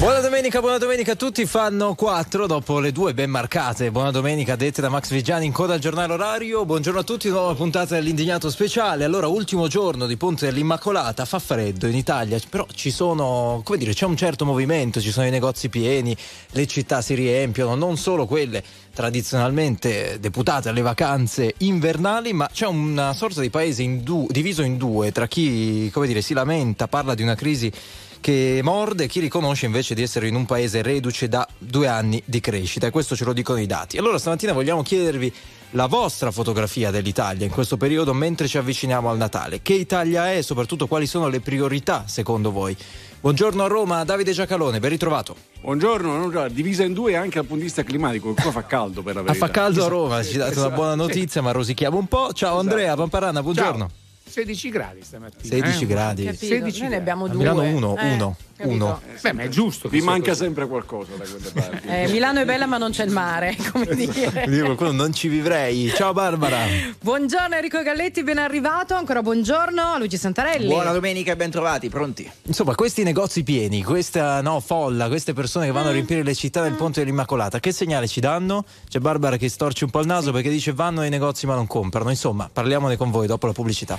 Buona domenica, buona domenica a tutti. Fanno 4 dopo le due ben marcate. Buona domenica dette da Max Vigiani in coda al giornale orario. Buongiorno a tutti, nuova puntata dell'Indignato Speciale. Allora, ultimo giorno di Ponte dell'Immacolata. Fa freddo in Italia, però ci sono, come dire, c'è un certo movimento, ci sono i negozi pieni, le città si riempiono, non solo quelle tradizionalmente deputate alle vacanze invernali, ma c'è una sorta di paese in du- diviso in due tra chi, come dire, si lamenta, parla di una crisi che morde chi riconosce invece di essere in un paese reduce da due anni di crescita e questo ce lo dicono i dati. Allora stamattina vogliamo chiedervi la vostra fotografia dell'Italia in questo periodo mentre ci avviciniamo al Natale. Che Italia è e soprattutto quali sono le priorità secondo voi? Buongiorno a Roma, Davide Giacalone, ben ritrovato. Buongiorno, divisa in due anche dal punto di vista climatico, qua fa caldo per la verità. Ah, fa caldo a Roma, ci date una buona notizia, ma rosichiamo un po'. Ciao esatto. Andrea Pamparana, buongiorno. Ciao. 16 gradi stamattina. 16 eh? gradi. 16 Noi ne abbiamo due. A Milano 1, 1. Eh, uno. Beh, ma è giusto. Vi manca così. sempre qualcosa da quelle parti. Eh, Milano è bella, ma non c'è il mare, come dire. qualcuno non ci vivrei. Ciao Barbara. buongiorno Enrico Galletti, ben arrivato. Ancora buongiorno a Luigi Santarelli. Buona domenica e ben trovati, pronti. Insomma, questi negozi pieni, questa no, folla, queste persone che vanno mm. a riempire le città del Ponte dell'Immacolata, che segnale ci danno? C'è Barbara che storce un po' il naso perché dice vanno ai negozi ma non comprano. Insomma, parliamone con voi dopo la pubblicità.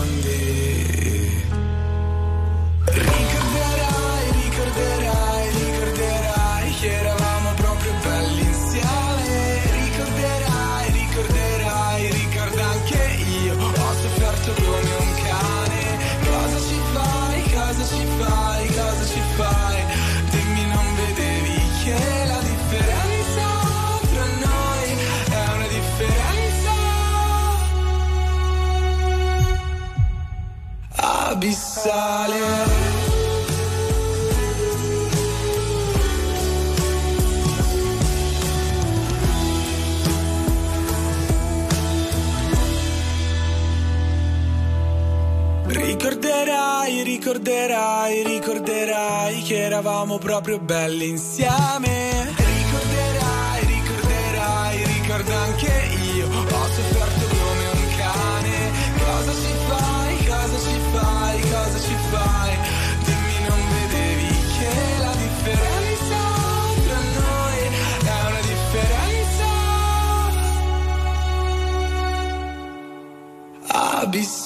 Abissale. Ricorderai, ricorderai, ricorderai che eravamo proprio belli insieme. Ricorderai, ricorderai, ricorda anche io.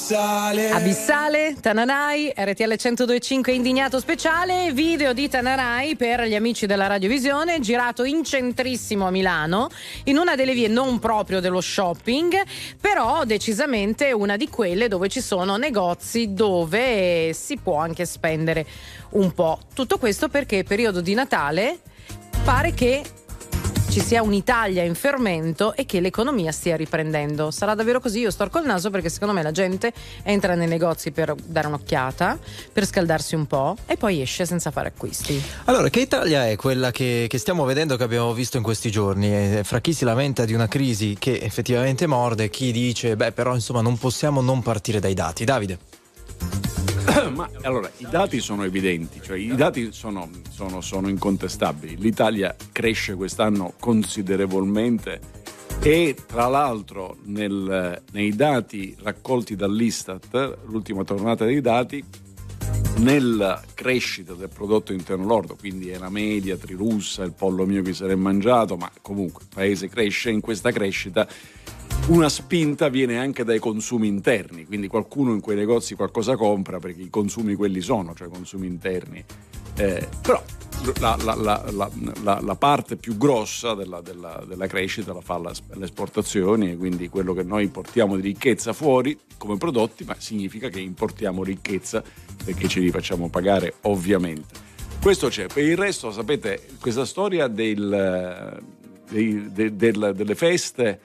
Abissale. Abissale, Tananai, RTL 1025 indignato speciale, video di Tananai per gli amici della radiovisione, girato in centrissimo a Milano, in una delle vie non proprio dello shopping, però decisamente una di quelle dove ci sono negozi dove si può anche spendere un po'. Tutto questo perché periodo di Natale pare che ci sia un'Italia in fermento e che l'economia stia riprendendo. Sarà davvero così? Io storco il naso perché secondo me la gente entra nei negozi per dare un'occhiata, per scaldarsi un po' e poi esce senza fare acquisti. Allora, che Italia è quella che, che stiamo vedendo, che abbiamo visto in questi giorni? Eh, Fra chi si lamenta di una crisi che effettivamente morde, chi dice, beh, però insomma non possiamo non partire dai dati. Davide. Ma allora, i dati sono evidenti, cioè i dati sono, sono- sono incontestabili. L'Italia cresce quest'anno considerevolmente e tra l'altro nel- nei dati raccolti dall'Istat, l'ultima tornata dei dati, nella crescita del prodotto interno lordo, quindi è la media trirussa, il pollo mio che è mangiato, ma comunque il paese cresce, in questa crescita una spinta viene anche dai consumi interni, quindi qualcuno in quei negozi qualcosa compra perché i consumi quelli sono, cioè consumi interni. Eh, però la, la- la- la- parte più grossa della, della- della crescita la fa le esportazioni quindi quello che noi portiamo di ricchezza fuori come prodotti, ma significa che importiamo ricchezza perché ce li facciamo pagare ovviamente. Questo c'è, per il resto sapete questa storia del, dei- de- del- delle feste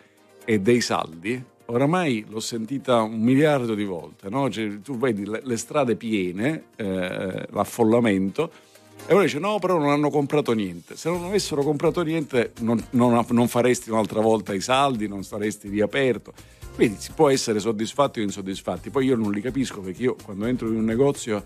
e dei saldi, oramai l'ho sentita un miliardo di volte, no? Cioè, tu vedi le, le strade piene, eh, l'affollamento, e uno dice no, però non hanno comprato niente. Se non avessero comprato niente non, non- non faresti un'altra volta i saldi, non saresti riaperto. Quindi si può essere soddisfatti o insoddisfatti. Poi io non li capisco perché io quando entro in un negozio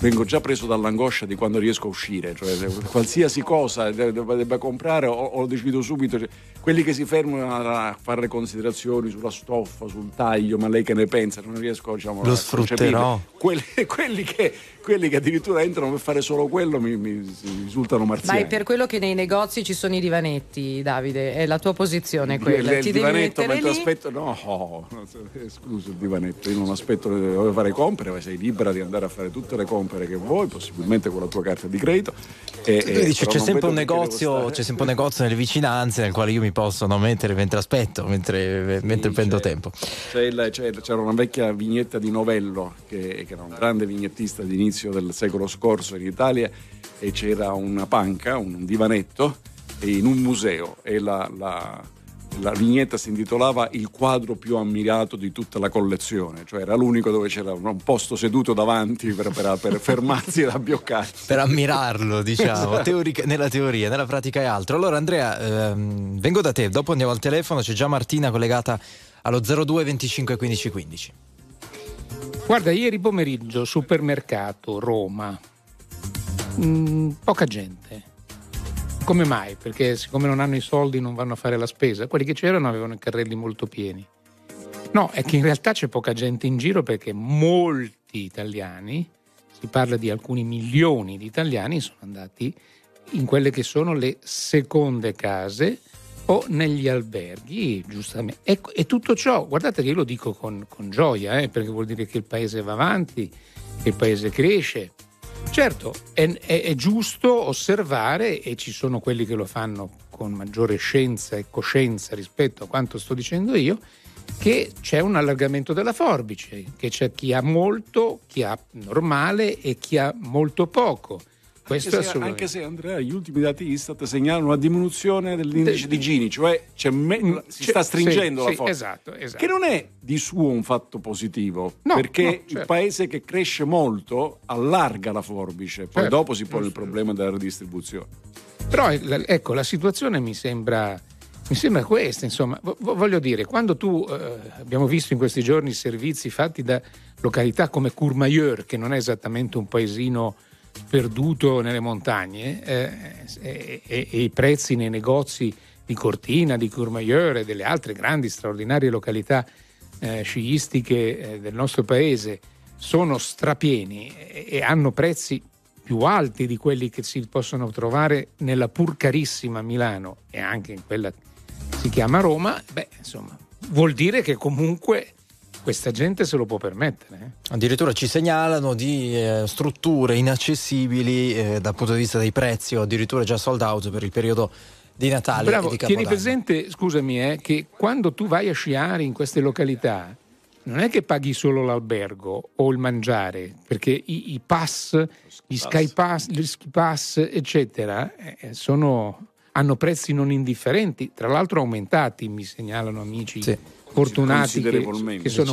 vengo già preso dall'angoscia di quando riesco a uscire, cioè qualsiasi cosa de- debba, comprare o, o lo decido subito. Cioè, quelli che si fermano a fare considerazioni sulla stoffa, sul taglio, ma lei che ne pensa? Non riesco diciamo, Lo a sfrutterò. Quelli, quelli che, quelli che addirittura entrano per fare solo quello mi, mi- mi risultano Ma marziani. è per quello che nei negozi ci sono i divanetti, Davide, è la tua posizione quella. Il, Ti il devi divanetto mentre lì. aspetto, no, scusa il divanetto, io non aspetto, devo fare compere, ma sei libera di andare a fare tutte le compere che vuoi, possibilmente con la tua carta di credito. E, Tu e- dici, però c'è sempre, negozio, c'è sempre un negozio nelle vicinanze nel quale io mi posso no, mettere mentre aspetto, mentre, mentre Sì, prendo c'è- tempo. c'è il- c'è- c'era una vecchia vignetta di Novello, che, che era un grande vignettista di inizio del secolo scorso in Italia, e c'era una panca, un divanetto, in un museo, e la, la- la vignetta si intitolava Il quadro più ammirato di tutta la collezione, cioè era l'unico dove c'era un, posto seduto davanti per, per- per fermarsi da bioccarsi. Per ammirarlo, diciamo, Esatto. Teorica- nella teoria, nella pratica è altro. Allora Andrea, ehm, vengo da te, dopo andiamo al telefono, c'è già Martina collegata allo 02 25 15 15. Guarda, ieri pomeriggio, supermercato, Roma. Mm, poca gente. Come mai? Perché siccome non hanno i soldi non vanno a fare la spesa. Quelli che c'erano avevano i carrelli molto pieni. No, è che in realtà c'è poca gente in giro perché molti italiani, si parla di alcuni milioni di italiani, sono andati in quelle che sono le seconde case o negli alberghi, giustamente. E, e tutto ciò, guardate che io lo dico con, con gioia, eh, perché vuol dire che il paese va avanti, che il paese cresce. Certo, è, è- è giusto osservare, e ci sono quelli che lo fanno con maggiore scienza e coscienza rispetto a quanto sto dicendo io, che c'è un allargamento della forbice, che c'è chi ha molto, chi ha normale e chi ha molto poco. Questo Anche se, anche se, Andrea, gli ultimi dati Istat segnalano una diminuzione dell'indice De- di Gini, cioè me- Mm, si sta stringendo sì, la sì, forza. esatto, esatto. Che non è di suo un fatto positivo, No, perché no, il certo. paese che cresce molto allarga la forbice, poi Certo, dopo si pone il giusto. problema della redistribuzione. Però eh, ecco, la situazione mi sembra, mi sembra questa, insomma, Vo- vo- voglio dire, quando tu eh, abbiamo visto in questi giorni servizi fatti da località come Courmayeur, che non è esattamente un paesino perduto nelle montagne, eh, e, e- e i prezzi nei negozi di Cortina, di Courmayeur e delle altre grandi straordinarie località eh, sciistiche eh, del nostro paese sono strapieni e, e hanno prezzi più alti di quelli che si possono trovare nella pur carissima Milano e anche in quella che si chiama Roma, beh, insomma, vuol dire che comunque questa gente se lo può permettere. Eh? Addirittura ci segnalano di eh, strutture inaccessibili eh, dal punto di vista dei prezzi o addirittura già sold out per il periodo di Natale. Bravo, e di tieni presente, scusami, eh, che quando tu vai a sciare in queste località non è che paghi solo l'albergo o il mangiare, perché i, i pass, gli Sky Pass, gli Ski Pass, eccetera, eh, sono, hanno prezzi non indifferenti, tra l'altro aumentati, mi segnalano amici. Sì fortunati che, che, sono,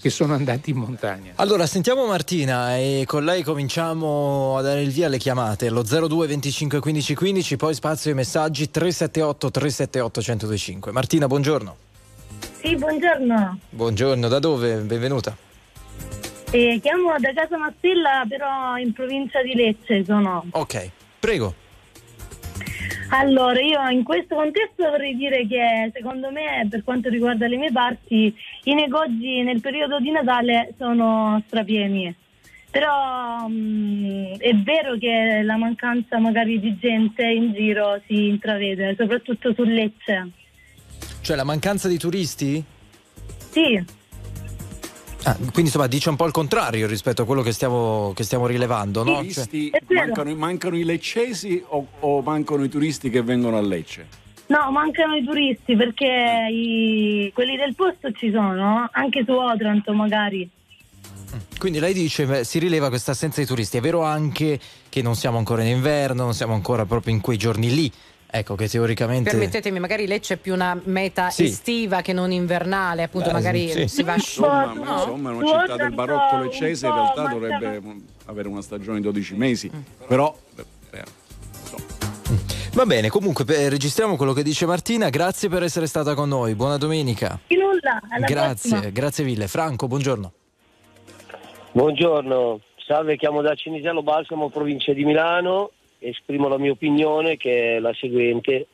che, sono, andati in montagna. Allora, sentiamo Martina e con lei cominciamo a dare il via alle chiamate. Lo 02 25 15 15, poi spazio ai messaggi 378 378 1025. Martina, buongiorno. Sì, buongiorno. Buongiorno, da dove? Benvenuta. Eh, chiamo da Casa Mastella, però in provincia di Lecce sono. Ok, prego. Allora, io in questo contesto vorrei dire che secondo me, per quanto riguarda le mie parti, i negozi nel periodo di Natale sono strapieni. Però mh, mm, è vero che la mancanza magari di gente in giro si intravede, soprattutto su Lecce. Cioè la mancanza di turisti? Sì. Ah, quindi insomma dice un po' il contrario rispetto a quello che stiamo, che stiamo rilevando, no? Turisti, cioè... mancano, mancano, i leccesi o, o, mancano i turisti che vengono a Lecce? No, mancano i turisti perché i, quelli del posto ci sono, anche su Otranto magari. Quindi lei dice beh, si rileva questa assenza di turisti, è vero anche che non siamo ancora in inverno, non siamo ancora proprio in quei giorni lì Ecco che teoricamente. Permettetemi, magari Lecce è più una meta sì. estiva che non invernale, appunto, Beh, magari sì. si va a Insomma, no? insomma, una città del barocco leccese in realtà dovrebbe avere una stagione di 12 mesi, mm. però. Eh, Va bene, comunque eh, registriamo quello che dice Martina. Grazie per essere stata con noi. Buona domenica. Di nulla. grazie, prossima. grazie mille. Franco, buongiorno. Buongiorno, salve, chiamo da Cinisello Balsamo, provincia di Milano esprimo la mia opinione che è la seguente,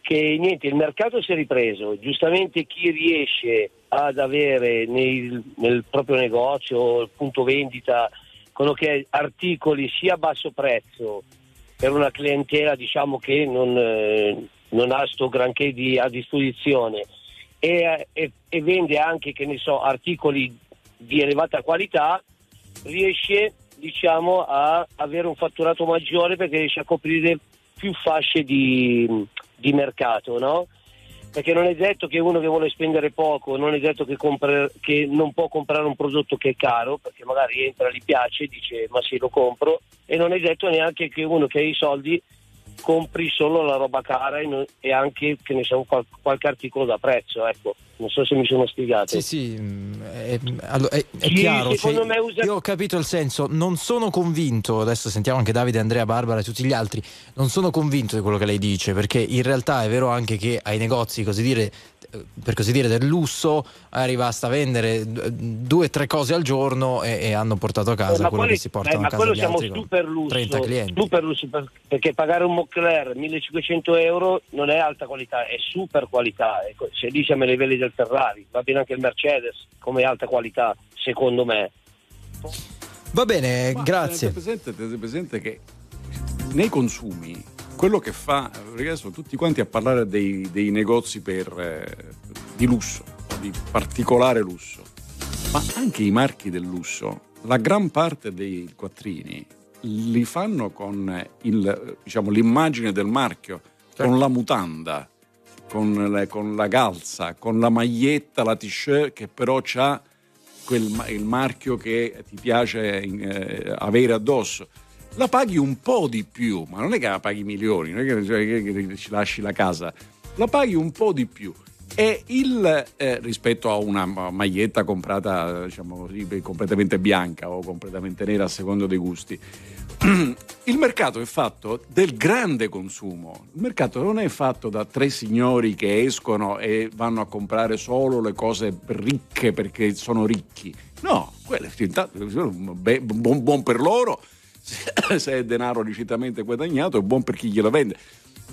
che niente, il mercato si è ripreso, giustamente chi riesce ad avere nel, nel proprio negozio, il punto vendita, quello che è articoli sia a basso prezzo per una clientela diciamo che non, eh, non ha sto granché di, a disposizione e, e, e vende anche so, articoli di elevata qualità, riesce diciamo, a avere un fatturato maggiore perché riesce a coprire più fasce di, di mercato, no? Perché non è detto che uno che vuole spendere poco, non è detto che, compre, che, non può comprare un prodotto che è caro, perché magari entra, gli piace, dice ma sì lo compro, e non è detto neanche che uno che ha i soldi compri solo la roba cara e, anche che ne so, qual, qualche articolo da prezzo, ecco. Non so se mi sono spiegato. Sì, sì, mm, è, è, è sì, chiaro. Cioè, usa... Io ho capito il senso, non sono convinto, adesso sentiamo anche Davide, Andrea, Barbara e tutti gli altri, non sono convinto di quello che lei dice, perché in realtà è vero anche che ai negozi, così dire, per così dire, del lusso, arrivasta a vendere due o tre cose al giorno e, e, hanno portato a casa eh, quello quelli, che si portano eh, a casa quello siamo super lusso, 30 clienti. Super lusso perché pagare un Moncler 1500 euro non è alta qualità, è super qualità. Ecco, se lì siamo ai livelli del Ferrari, va bene anche il Mercedes come alta qualità, secondo me. Va bene, Ma grazie. Tenete presente, tenete presente che nei consumi quello che fa, perché adesso tutti quanti a parlare dei, dei negozi per, eh, di lusso, di particolare lusso, ma anche i marchi del lusso, la gran parte dei quattrini li fanno con il, diciamo, l'immagine del marchio, certo. con la mutanda, con, le, con, la calza, con la maglietta, la t-shirt che però ha il marchio che ti piace eh, avere addosso la paghi un po' di più, ma non è che la paghi milioni, non è che, cioè, che ci lasci la casa, la paghi un po' di più. E il, eh, rispetto a una maglietta comprata diciamo così, completamente bianca o completamente nera a secondo dei gusti, il mercato è fatto del grande consumo. Il mercato non è fatto da tre signori che escono e vanno a comprare solo le cose ricche perché sono ricchi. No, quello è buon, buon per loro se è denaro licitamente guadagnato è buon per chi glielo vende.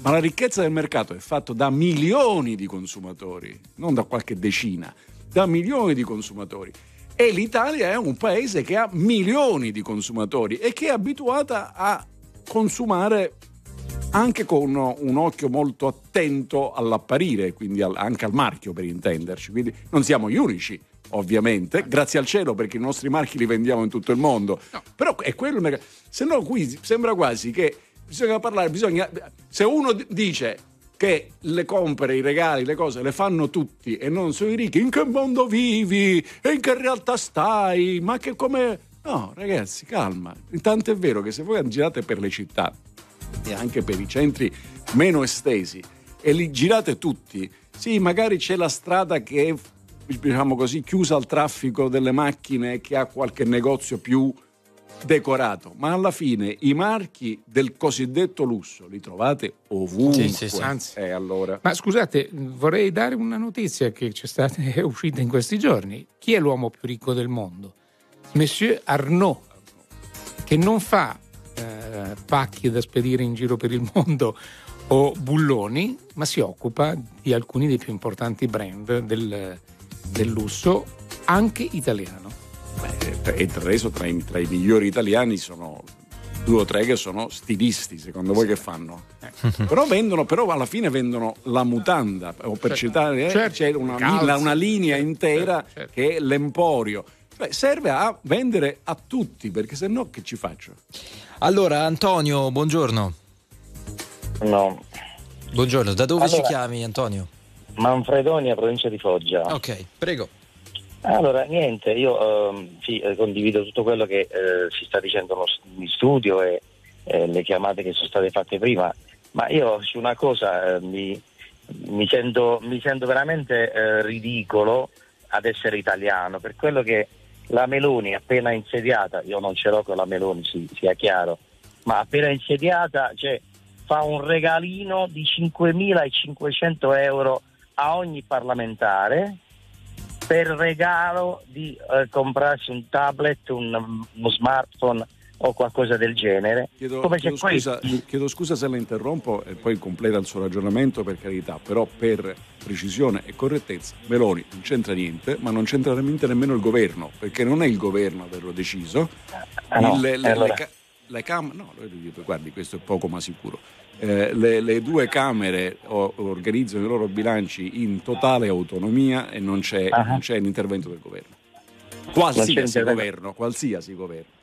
Ma la ricchezza del mercato è fatta da milioni di consumatori, non da qualche decina, da milioni di consumatori. E l'Italia è un paese che ha milioni di consumatori e che è abituata a consumare anche con un occhio molto attento all'apparire, quindi anche al marchio per intenderci. Quindi non siamo gli unici ovviamente, grazie al cielo perché i nostri marchi li vendiamo in tutto il mondo. No. Però è quello il mercato. Se no qui sembra quasi che bisogna parlare, bisogna se uno dice che le compere, i regali, le cose le fanno tutti e non solo i ricchi, in che mondo vivi? E in che realtà stai? Ma che come No, ragazzi, calma. Intanto è vero che se voi girate per le città e anche per i centri meno estesi e li girate tutti, sì, magari c'è la strada che è diciamo così chiusa al traffico delle macchine e che ha qualche negozio più decorato, ma alla fine i marchi del cosiddetto lusso li trovate ovunque. Sì, sì, sì. Anzi. Eh, allora. Ma scusate, vorrei dare una notizia che c'è stata, è uscita in questi giorni. Chi è l'uomo più ricco del mondo? Monsieur Arnaud, che non fa eh, pacchi da spedire in giro per il mondo o bulloni, ma si occupa di alcuni dei più importanti brand del, del lusso, anche italiano. Beh, e tra adesso tra i, tra i migliori italiani sono due o tre che sono stilisti, secondo voi che fanno? Eh. Però vendono, però alla fine vendono la mutanda, o per Certo. citare, eh, Certo. c'è una, una linea intera Certo, certo. che è l'emporio. Cioè, serve a vendere a tutti, perché se no che ci faccio? Allora, Antonio, buongiorno. No, Buongiorno, da dove ci Allora- chiami, Antonio? Manfredonia, provincia di Foggia. Ok, prego. Allora, niente, io ehm, sì, eh, condivido tutto quello che eh, si sta dicendo in studio e eh, le chiamate che sono state fatte prima, ma io su una cosa eh, mi, mi sento, mi sento veramente eh, ridicolo ad essere italiano, per quello che la Meloni appena insediata, io non ce l'ho con la Meloni, sì, sia chiaro, ma appena insediata cioè, fa un regalino di 5.500 euro a ogni parlamentare per regalo di eh, comprarsi un tablet, un, uno smartphone o qualcosa del genere. Chiedo, Come chiedo se scusa, chiedo scusa se la interrompo e poi completa il suo ragionamento per carità, però per precisione e correttezza, Meloni non c'entra niente, ma non c'entra niente nemmeno il governo, perché non è il governo ad averlo deciso. Ah, no, Il- le, le- allora- le le cam- no, guardi, questo è poco ma sicuro. Eh, le, le due Camere o- organizzano i loro bilanci in totale autonomia e non c'è, Ah. non c'è l'intervento del governo. Qualsiasi governo, qualsiasi governo.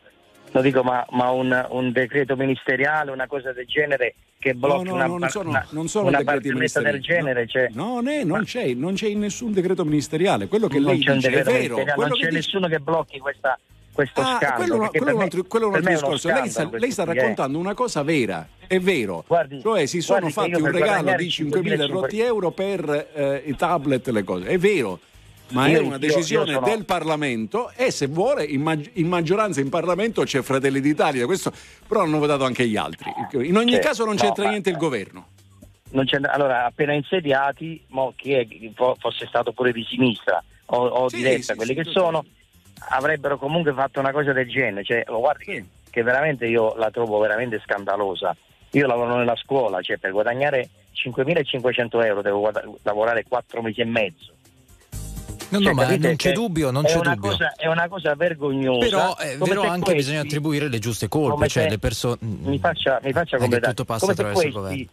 Lo dico, ma, ma un, un decreto ministeriale, una cosa del genere che blocchi no, una, no, non sono, una, non sono una del genere? Cioè, No, ne- non, c'è, non c'è in nessun decreto ministeriale. Quello che non lei dice è vero. non c'è dice- nessuno che blocchi questa, questo Ah, scandalo. quello, quello per è un me- altro, quello un altro discorso. Lei sta, lei sta raccontando una cosa vera, è vero. Guardi, cioè si sono fatti io un regalo di 5.000 5.500 rotti euro per eh, i tablet e le cose. È vero. Ma Io- è una io- decisione io sono- del Parlamento e se vuole in, mag- in maggioranza in Parlamento c'è Fratelli d'Italia, questo però hanno votato anche gli altri. In ogni Sì, caso non no, c'entra ma- niente il governo. c'è- allora, appena insediati, mo chi è fosse stato pure di sinistra o, o Sì, di destra, sì, quelli sì, che sono, avrebbero comunque fatto una cosa del genere. Cioè, lo guardi che, che veramente io la trovo veramente scandalosa. Io lavoro nella scuola, cioè per guadagnare 5.500 euro devo guada- lavorare 4 mesi e mezzo. No, Cioè, no, ma capite non c'è dubbio, non è c'è una dubbio. Cosa, è una cosa vergognosa. Però è come vero anche questi- bisogna attribuire le giuste colpe, cioè le persone... mi faccia, mi faccia che completare. tutto passa come se attraverso il questi,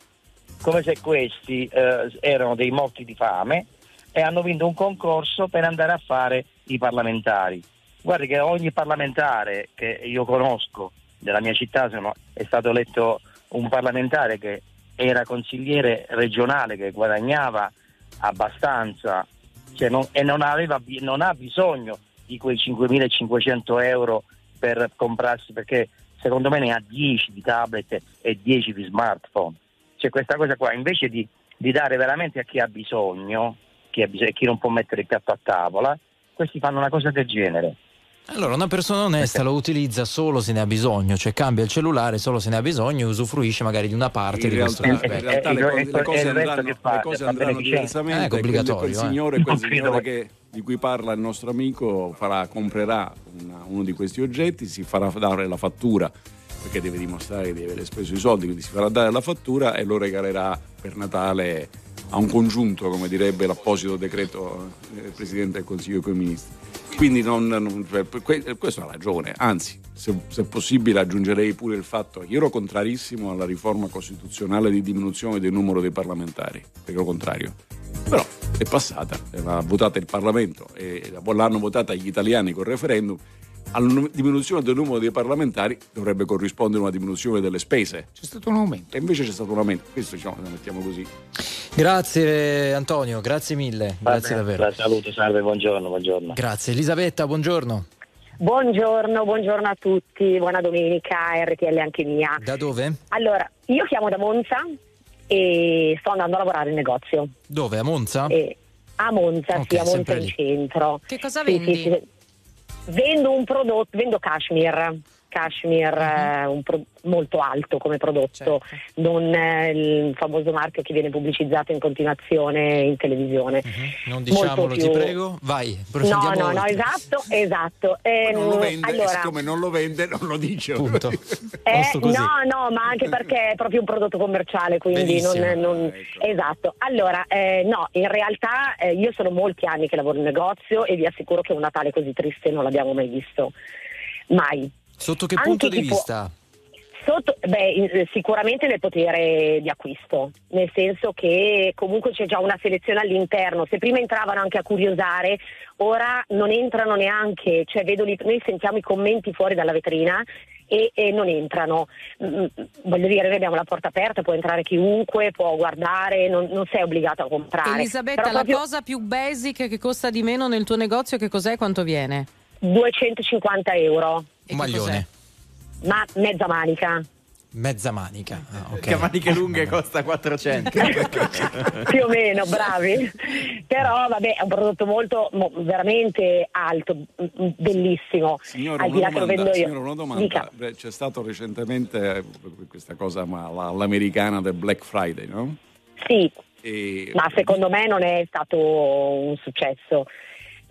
come se questi eh, erano dei morti di fame e hanno vinto un concorso per andare a fare i parlamentari. Guardi che ogni parlamentare che io conosco della mia città sono- è stato eletto un parlamentare che era consigliere regionale che guadagnava abbastanza cioè non- e non, aveva, non ha bisogno di quei 5.500 euro per comprarsi perché secondo me ne ha 10 di tablet e 10 di smartphone. C'è questa cosa qua, invece di, di dare veramente a chi ha bisogno, chi, ha bisogno, chi non può mettere il piatto a tavola, questi fanno una cosa del genere. Allora, una persona onesta lo utilizza solo se ne ha bisogno, cioè cambia il cellulare solo se ne ha bisogno e usufruisce magari di una parte In di questo realtà, Eh, in realtà eh, le, eh, co- eh, le eh, cose resto andranno, che fa? le cose andranno diversamente. Eh, è quel- obbligatorio, Quel eh. signore, quel signore che- di cui parla il nostro amico farà, comprerà una- uno di questi oggetti, si farà dare la fattura perché deve dimostrare di aver speso i soldi, quindi si farà dare la fattura e lo regalerà per Natale a un congiunto, come direbbe l'apposito decreto eh, del Presidente del Consiglio con i Ministri. Quindi non, non- cioè, per que- questo ha ragione, anzi, se, se possibile aggiungerei pure il fatto che io ero contrarissimo alla riforma costituzionale di diminuzione del numero dei parlamentari, perché ero contrario. Però è passata, l'ha votata il Parlamento e l'hanno votata gli italiani col referendum alla diminuzione del numero dei parlamentari dovrebbe corrispondere una diminuzione delle spese. C'è stato un aumento. E invece c'è stato un aumento. Questo diciamo, lo mettiamo così. Grazie Antonio, grazie mille. Grazie davvero. Saluto, salve, buongiorno, buongiorno. Grazie. Elisabetta, buongiorno. Buongiorno, buongiorno a tutti, buona domenica, RTL anche mia. Da dove? Allora, io chiamo da Monza e sto andando a lavorare in negozio. Dove? A Monza? E a Monza, Ok, sì, a Monza sempre in lì. centro. Che cosa Sì, vendi? sì, sì. Vendo un prodotto, vendo cashmere. Cashmere eh, un pro- molto alto come prodotto, Certo. non eh, il famoso marchio che viene pubblicizzato in continuazione in televisione. Non diciamolo, Molto ti più- prego. Vai, No, no, no, oltre. esatto, esatto. Ehm, non lo vende, allora, siccome non lo vende, non lo dice. Punto. Eh, no, no, ma anche perché è proprio un prodotto commerciale, quindi non, non- Ecco. esatto. Allora, eh, no, in realtà eh, io sono molti anni che lavoro in negozio e vi assicuro che un Natale così triste non l'abbiamo mai visto. Mai. Sotto che Anche punto di tipo- vista? Sotto, beh, in- sicuramente nel potere di acquisto, nel senso che comunque c'è già una selezione all'interno. Se prima entravano anche a curiosare, ora non entrano neanche, cioè vedo lì- noi sentiamo i commenti fuori dalla vetrina e, e non entrano. Mm, voglio dire, noi abbiamo la porta aperta, può entrare chiunque, può guardare, non, non sei obbligato a comprare. Elisabetta, Però la proprio cosa più basic che costa di meno nel tuo negozio che cos'è e quanto viene? 250 euro, Un maglione. ma mezza manica. Mezza manica. Ah, ok. Che maniche lunghe costa 400. più o meno, bravi. Però vabbè, è un prodotto molto, mo- veramente alto, bellissimo. Signora, Al di una là che lo vendo io. una domanda. Beh, C'è stato recentemente eh, questa cosa ma, la- all'americana del Black Friday, no? Sì, E- ma secondo me non è stato un successo.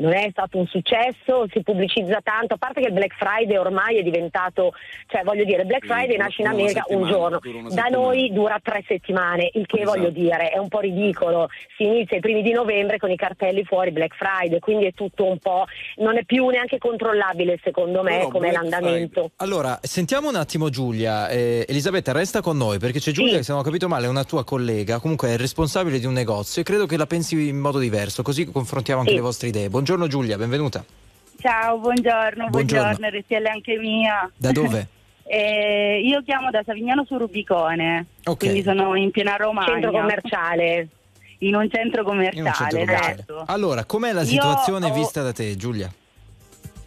Non è stato un successo, si pubblicizza tanto, a parte che il Black Friday ormai è diventato, cioè voglio dire, Black Friday nasce in America un giorno, da noi dura tre settimane, il che Esatto. voglio dire è un po' ridicolo, si inizia i primi di novembre con i cartelli fuori Black Friday, quindi è tutto un po', non è più neanche controllabile secondo me Però come l'andamento. Allora, sentiamo un attimo Giulia. Eh, Elisabetta, resta con noi perché c'è Giulia Sì. che, se non ho capito male, è una tua collega, comunque è responsabile di un negozio e credo che la pensi in modo diverso, così confrontiamo anche Sì. le vostre idee. Buongiorno Giulia, benvenuta. Ciao, buongiorno, Buongiorno. buongiorno, RTL anche mia. Da dove? Eh, io chiamo da Savignano su Rubicone, Ok. quindi sono in piena Roma. Centro commerciale. In un centro In un commerciale, centro commerciale. esatto. Allora, com'è la Io situazione ho- vista da te, Giulia?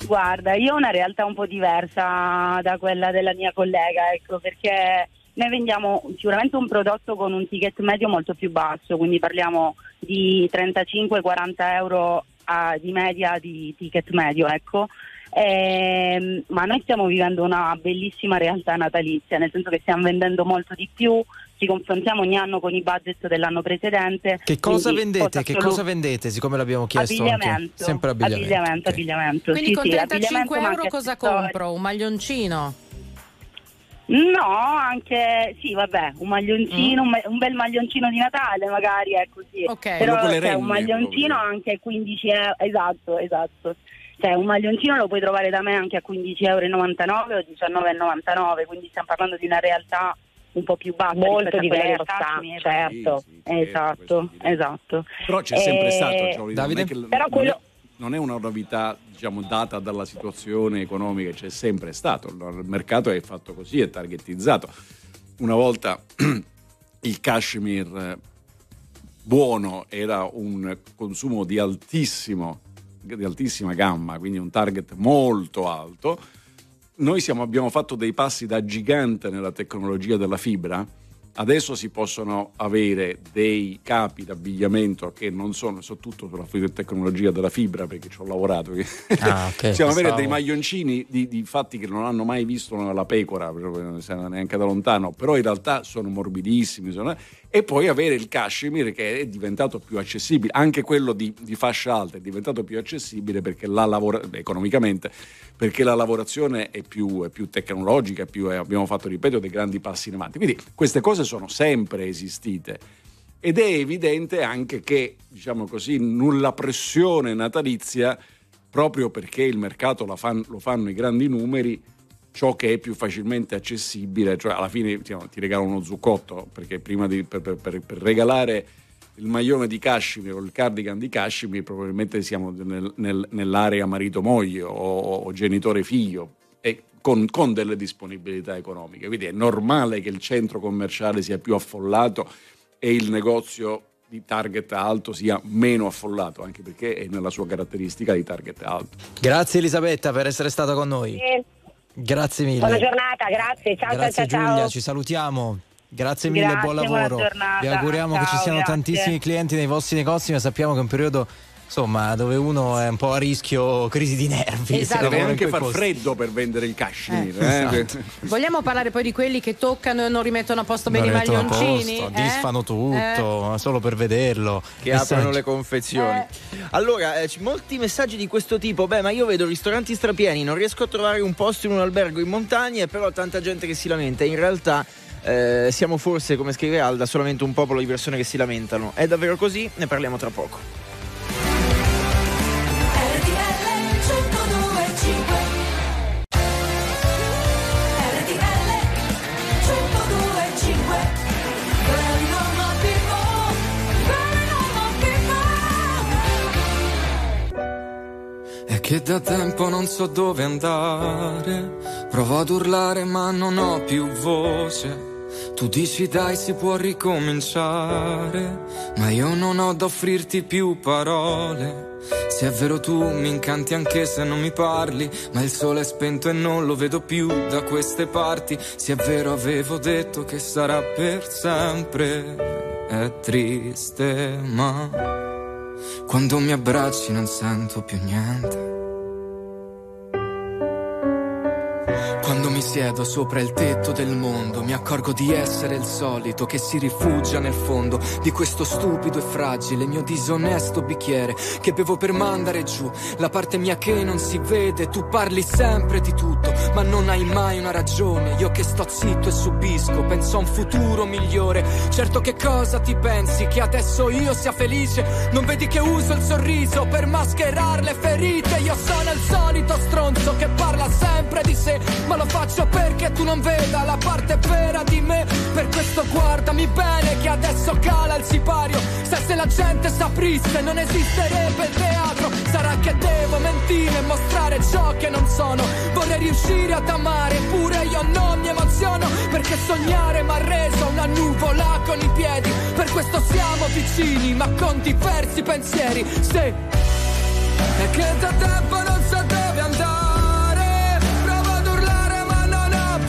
Guarda, io ho una realtà un po' diversa da quella della mia collega, ecco, perché noi vendiamo sicuramente un prodotto con un ticket medio molto più basso, quindi parliamo di 35-40 euro a- di media di ticket medio, ecco. Ehm, ma noi stiamo vivendo una bellissima realtà natalizia, nel senso che stiamo vendendo molto di più, ci confrontiamo ogni anno con i budget dell'anno precedente. Che cosa vendete? Che cosa vendete? Siccome l'abbiamo chiesto anche. Sempre abbigliamento. abbigliamento, ok. abbigliamento. Quindi Sì, con sì, 35 abbigliamento, ma euro cosa compro? Un maglioncino? No, anche sì, vabbè, un maglioncino, un, un bel maglioncino di Natale magari, ecco sì. Ok. Però cioè, renne, un maglioncino proprio. anche a 15 euro, esatto, esatto. Cioè un maglioncino lo puoi trovare da me anche a 15,99 euro o 19,99, quindi stiamo parlando di una realtà un po' più bassa Molto a quella del diversa, cashmere. certo. Sì, sì, certo, Esatto, esatto. Però c'è sempre Eh, stato, Giorgio, Davide? non è che- Però non quello- è- non è una novità diciamo, data dalla situazione economica, c'è sempre stato. Il mercato è fatto così, è targetizzato. Una volta il cashmere eh, buono era un consumo di, altissimo, di altissima gamma, quindi un target molto alto. Noi siamo- abbiamo fatto dei passi da gigante nella tecnologia della fibra. Adesso si possono avere dei capi d'abbigliamento che non sono, so tutto sulla tecnologia della fibra perché ci ho lavorato. Ah, ok. Possiamo avere dei maglioncini di, di fatti che non hanno mai visto la pecora, neanche da lontano, però in realtà sono morbidissimi. sono- E poi avere il cashmere che è diventato più accessibile, anche quello di, di fascia alta è diventato più accessibile perché la lavora- economicamente, perché la lavorazione è più, è più tecnologica, più- è- abbiamo fatto, ripeto, dei grandi passi in avanti. Quindi queste cose sono sempre esistite. Ed è evidente anche che, diciamo così, nulla pressione natalizia, proprio perché il mercato fan- lo fanno i grandi numeri, ciò che è più facilmente accessibile, cioè alla fine diciamo, ti regalano uno zucchotto, perché prima di, per, per- per- per regalare il maglione di Kashmir o il cardigan di Kashmir, probabilmente siamo nel, nel, nell'area marito-moglie o, o genitore-figlio e con, con, delle disponibilità economiche. Quindi è normale che il centro commerciale sia più affollato e il negozio di target alto sia meno affollato, anche perché è nella sua caratteristica di target alto. Grazie Elisabetta per essere stata con noi. Eh, Grazie mille. buona giornata, grazie. Ciao, Grazie ciao, ciao, Giulia, ciao. ci salutiamo. Grazie mille, Grazie, buon lavoro. Vi auguriamo che ci Ciao, siano grazie. tantissimi clienti nei vostri negozi, ma sappiamo che è un periodo insomma dove uno è un po' a rischio crisi di nervi. Esatto. Deve anche far posti. freddo per vendere il cashmere. Eh, eh. esatto. Vogliamo parlare poi di quelli che toccano e non rimettono a posto bene i maglioncini? posto, eh? disfano tutto, Eh. solo per vederlo. che Messaggi. aprono le confezioni. Allora, eh, molti messaggi di questo tipo. Beh, ma io vedo ristoranti strapieni, non riesco a trovare un posto in un albergo in montagna, però tanta gente che si lamenta. In realtà eh, siamo forse, come scrive Alda, solamente un popolo di persone che si lamentano. È davvero così? Ne parliamo tra poco. Che da tempo non so dove andare. Provo ad urlare ma non ho più voce. Tu dici dai si può ricominciare, ma io non ho da offrirti più parole. Se è vero tu mi incanti anche se non mi parli, ma il sole è spento e non lo vedo più da queste parti. Se è vero avevo detto che sarà per sempre, è triste ma quando mi abbracci non sento più niente. Quando mi siedo sopra il tetto del mondo, mi accorgo di essere il solito che si rifugia nel fondo di questo stupido e fragile mio disonesto bicchiere che bevo per mandare giù la parte mia che non si vede. Tu parli sempre di tutto, ma non hai mai una ragione. Io che sto zitto e subisco, penso a un futuro migliore. Certo che cosa ti pensi? Che adesso io sia felice? Non vedi che uso il sorriso per mascherare le ferite? Io sono il solito stronzo che parla sempre di sé, ma lo faccio perché tu non veda la parte vera di me. Per questo guardami bene che adesso cala il sipario. Se, se la gente saprisse non esisterebbe il teatro. Sarà che devo mentire e mostrare ciò che non sono. Vorrei riuscire ad amare, eppure io non mi emoziono. Perché sognare mi ha reso una nuvola con i piedi. Per questo siamo vicini, ma con diversi pensieri. Se è che da tempo non so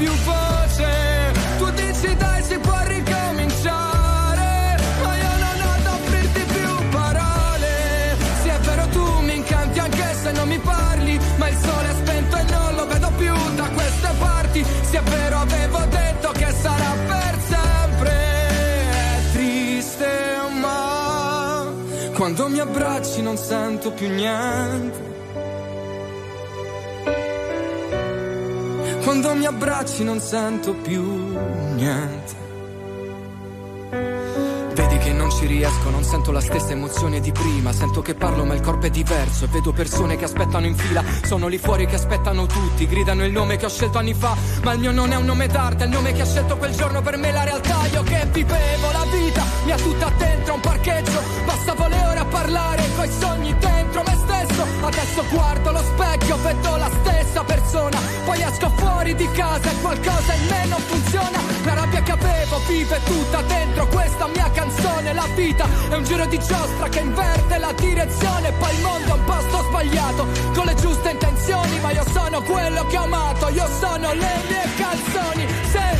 più voce. Tu dici dai, si può ricominciare. Ma io non ho da offrirti più parole. Se è vero, tu mi incanti anche se non mi parli. Ma il sole è spento e non lo vedo più da queste parti. Se è vero, avevo detto che sarà per sempre. È triste, ma quando mi abbracci non sento più niente. Quando mi abbracci non sento più niente. Vedi che non ci riesco, non sento la stessa emozione di prima. Sento che parlo, ma il corpo è diverso. E vedo persone che aspettano in fila. Sono lì fuori che aspettano tutti. Gridano il nome che ho scelto anni fa. Ma il mio non è un nome d'arte, è il nome che ha scelto quel giorno per me la realtà. Io che vivevo la vita, mi ha tutta dentro un parcheggio. Bastavo le ore a parlare coi sogni dentro me stesso. Adesso guardo lo specchio, vedo la stessa persona. Poi esco fuori di casa e qualcosa in me non funziona. La rabbia che avevo vive tutta dentro questa mia canzone. La vita è un giro di giostra che inverte la direzione. Poi il mondo è un posto sbagliato, con le giuste intenzioni. Ma io sono quello che ho amato, io sono le mie canzoni. Se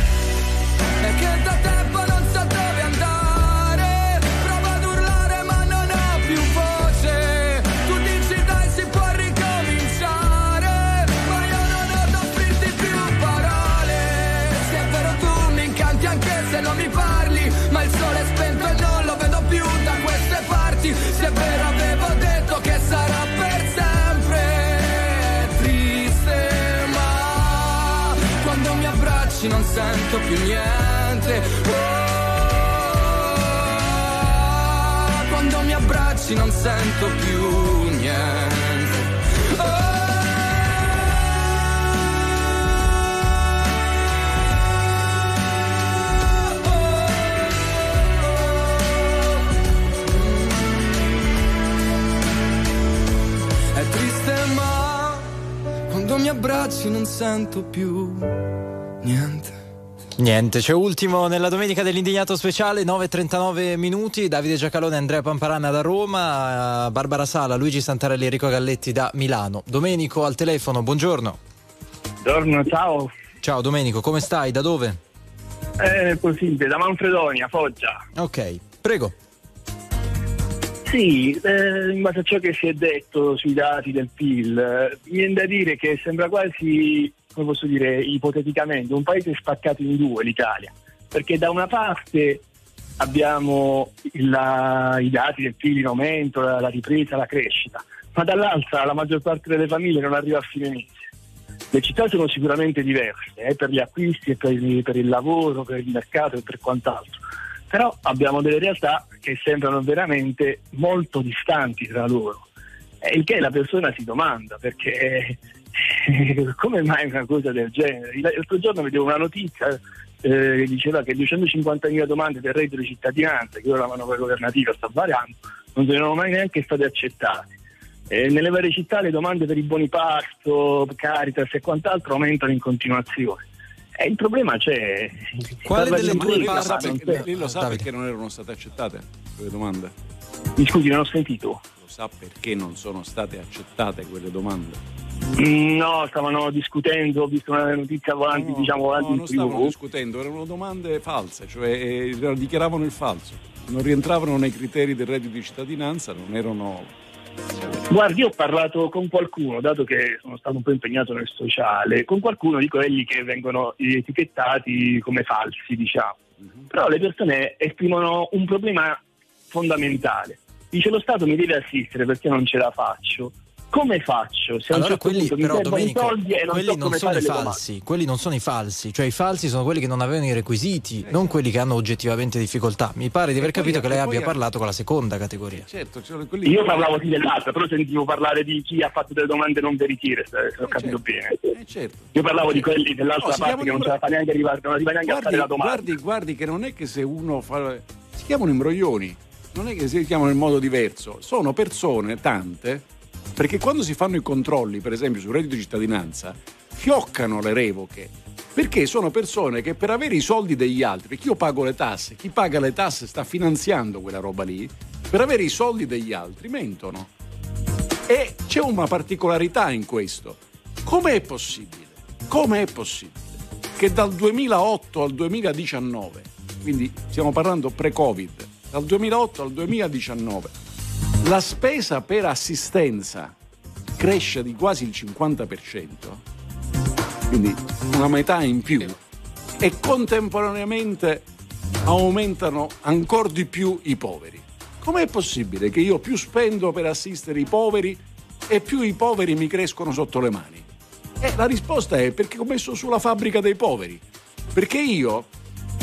baci non sento più niente. Oh, quando mi abbracci non sento più niente. Oh, oh, oh, oh. È triste ma quando mi abbracci non sento più niente. Niente, c'è ultimo nella domenica dell'indignato speciale, 9.39 minuti, Davide Giacalone, Andrea Pamparana da Roma, Barbara Sala, Luigi Santarelli, Enrico Galletti da Milano. Domenico al telefono, buongiorno. Buongiorno, ciao. Ciao Domenico, come stai? Da dove? Eh, possibile, da Manfredonia, Foggia. Ok, prego. Sì, eh, in base a ciò che si è detto sui dati del PIL, eh, viene da dire che sembra quasi, come posso dire, ipoteticamente, un paese spaccato in due, l'Italia. Perché da una parte abbiamo la- i dati del PIL in aumento, la, la ripresa, la crescita, ma dall'altra la maggior parte delle famiglie non arriva a fine mese. Le città sono sicuramente diverse eh, per gli acquisti per il, per il lavoro, per il mercato e per quant'altro, però abbiamo delle realtà che sembrano veramente molto distanti tra loro. E il che la persona si domanda perché eh, come mai una cosa del genere? L'altro giorno vedevo una notizia eh, che diceva che 250.000 domande del reddito di cittadinanza, che ora la manovra governativa sta variando, non sono mai neanche state accettate. Eh, nelle varie città le domande per i buoni pasto, Caritas e quant'altro aumentano in continuazione. E il problema c'è. Quale delle due politica, Lei lo sa parti- c'è. lei lo sa Davide. perché non erano state accettate quelle domande? Mi scusi, non ho sentito. Lo sa perché non sono state accettate quelle domande? Mm, No, stavano discutendo, ho visto una notizia avanti, No, diciamo avanti no, non stavano TV. discutendo, erano domande false, cioè eh, dichiaravano il falso. Non rientravano nei criteri del reddito di cittadinanza, non erano Guardi, io ho parlato con qualcuno, dato che sono stato un po' impegnato nel sociale, con qualcuno di quelli che vengono etichettati come falsi, diciamo. Mhm. Però le persone esprimono un problema fondamentale. Dice lo Stato mi deve assistere perché non ce la faccio. Come faccio? Se a Allora certo quelli però Domenico, soldi e non quelli so non come sono i falsi, quelli non sono i falsi, cioè i falsi sono quelli che non avevano i requisiti, non quelli che hanno oggettivamente difficoltà. Mi pare di aver capito che lei abbia parlato con la seconda categoria. certo, cioè, quelli Io parlavo di dell'altra, però sentivo parlare di chi ha fatto delle domande non veritiere, se se ho capito bene. Eh, certo. Io parlavo di quelli dell'altra No, parte che non ce la fa neanche arrivare, non arriva neanche a Guardi, fare la domanda. guardi, guardi che non è che se uno fa si chiamano imbroglioni, non è che si chiamano in modo diverso, sono persone tante perché quando si fanno i controlli, per esempio sul reddito di cittadinanza, fioccano le revoche. Perché sono persone che per avere i soldi degli altri, perché io pago le tasse, chi paga le tasse sta finanziando quella roba lì, per avere i soldi degli altri mentono. E c'è una particolarità in questo. Com'è possibile? Com'è possibile che dal 2008 al 2019, quindi stiamo parlando pre-Covid, dal 2008 al 2019, la spesa per assistenza cresce di quasi il 50%, quindi una metà in più, e contemporaneamente aumentano ancora di più i poveri. Com'è possibile che io più spendo per assistere i poveri e più i poveri mi crescono sotto le mani? E la risposta è perché ho messo sulla fabbrica dei poveri. Perché io,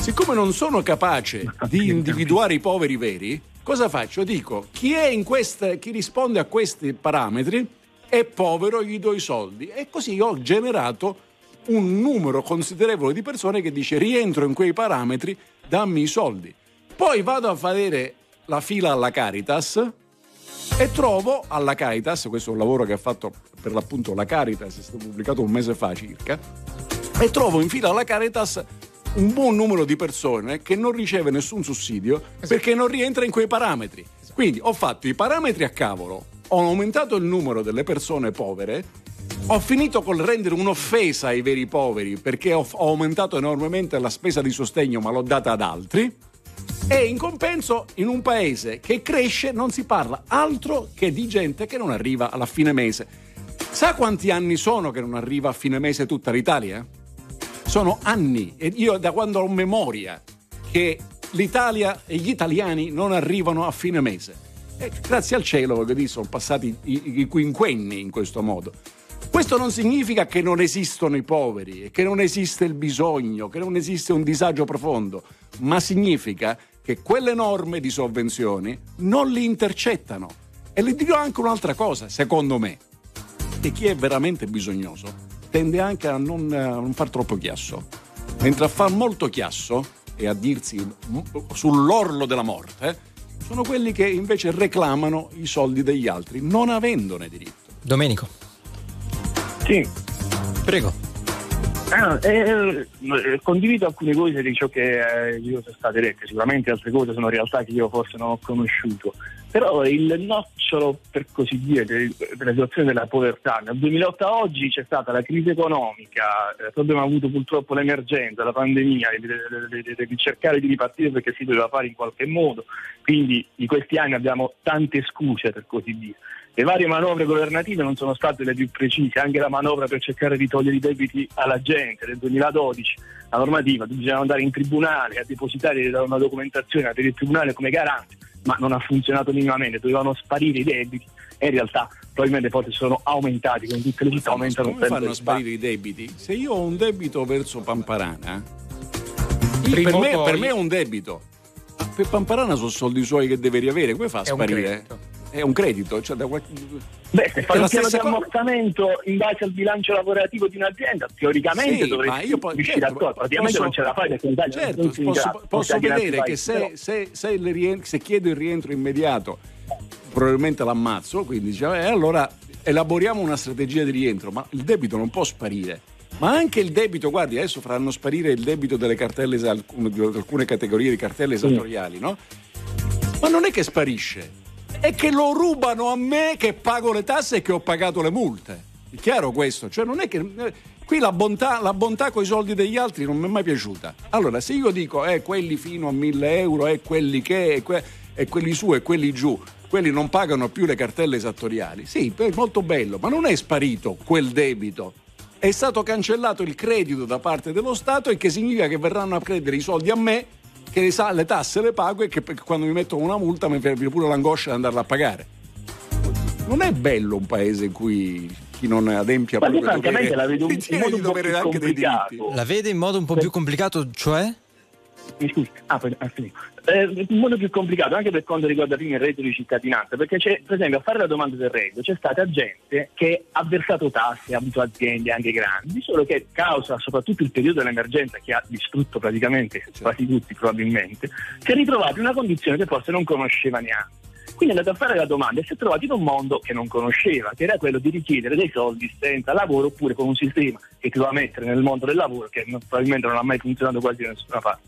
siccome non sono capace di individuare i poveri veri, cosa faccio? Dico, chi, queste, chi risponde a questi parametri è povero, gli do i soldi. E così ho generato un numero considerevole di persone che dice rientro in quei parametri, dammi i soldi. Poi vado a vedere la fila alla Caritas e trovo alla Caritas, questo è un lavoro che ha fatto per l'appunto la Caritas, è stato pubblicato un mese fa circa, e trovo in fila alla Caritas un buon numero di persone che non riceve nessun sussidio perché non rientra in quei parametri. Quindi ho fatto i parametri a cavolo, ho aumentato il numero delle persone povere, ho finito col rendere un'offesa ai veri poveri perché ho, ho aumentato enormemente la spesa di sostegno ma l'ho data ad altri. E in compenso, in un paese che cresce, non si parla altro che di gente che non arriva alla fine mese. Sa quanti anni sono che non arriva a fine mese tutta l'Italia? Sono anni, e io da quando ho memoria che l'Italia e gli italiani non arrivano a fine mese. E grazie al cielo, voglio dire, sono passati i, i quinquenni in questo modo. Questo non significa che non esistono i poveri, che non esiste il bisogno, che non esiste un disagio profondo, ma significa che quelle norme di sovvenzioni non li intercettano. E le dirò anche un'altra cosa, secondo me, che chi è veramente bisognoso tende anche a non, a non far troppo chiasso, mentre a far molto chiasso e a dirsi sull'orlo della morte sono quelli che invece reclamano i soldi degli altri, non avendone diritto. Domenico. Sì. Prego. Ah, eh, eh, condivido alcune cose di ciò che eh, io sono state dette, sicuramente altre cose sono realtà che io forse non ho conosciuto, però il nocciolo, per così dire, de- della situazione della povertà, nel 2008 a oggi c'è stata la crisi economica, eh, abbiamo avuto purtroppo l'emergenza, la pandemia, di, cercare di ripartire perché si doveva fare in qualche modo, quindi in questi anni abbiamo tante scuse per così dire. Le varie manovre governative non sono state le più precise, anche la manovra per cercare di togliere i debiti alla gente del 2012, la normativa, bisognava andare in tribunale a depositare una documentazione per il tribunale come garante, ma non ha funzionato minimamente, dovevano sparire i debiti e in realtà probabilmente poi sono aumentati, come tutte le città aumentano Come sempre fanno a sparire i debiti? Se io ho un debito verso Pamparana, Prima per, me, poi- per me è un debito. Ma Per Pamparana sono soldi suoi che deve riavere, come fa a È un sparire? È un credito, cioè da qualche... Beh, se fai un piano di stessa cosa. ammortamento in base al bilancio lavorativo di un'azienda, teoricamente Sì, dovresti io poi- riuscire certo, a posso- non ce la fai perché in Italia Certo, non si posso, posso si vedere che se, se- se il rien- se chiedo il rientro immediato probabilmente l'ammazzo, quindi dice, eh, allora elaboriamo una strategia di rientro, ma il debito non può sparire. Ma anche il debito, guardi, adesso faranno sparire il debito delle cartelle, alcune, di alcune categorie di cartelle esattoriali, no? Ma non è che sparisce, è che lo rubano a me che pago le tasse e che ho pagato le multe. È chiaro questo? Cioè non è che... eh, Qui la bontà, la bontà con i soldi degli altri non mi è mai piaciuta. Allora, se io dico, eh, quelli fino a 1000 euro, e quelli che, e, que- e quelli su e quelli giù, quelli non pagano più le cartelle esattoriali, sì, è molto bello, ma non è sparito quel debito. È stato cancellato il credito da parte dello Stato e che significa che verranno a prendere i soldi a me, che le, sa- le tasse le pago e che quando mi mettono una multa mi fermi pure l'angoscia di andarla a pagare. Non è bello un paese in cui chi non adempia Ma io proprio francamente dovere- la vedo un- in modo di un po' dovere più anche dei complicato. diritti. La vede in modo un po' più complicato, cioè? Mi scusi, ah, poi- ah, sì. Eh, modo più complicato anche per quanto riguarda prima il reddito di cittadinanza, perché c'è, per esempio, a fare la domanda del reddito c'è stata gente che ha versato tasse, ha avuto aziende anche grandi, solo che causa soprattutto il periodo dell'emergenza che ha distrutto praticamente quasi tutti probabilmente, si è ritrovato in una condizione che forse non conosceva neanche. Quindi è andato a fare la domanda e si è trovato in un mondo che non conosceva, che era quello di richiedere dei soldi senza lavoro oppure con un sistema che ti doveva mettere nel mondo del lavoro che non- probabilmente non ha mai funzionato quasi da nessuna parte.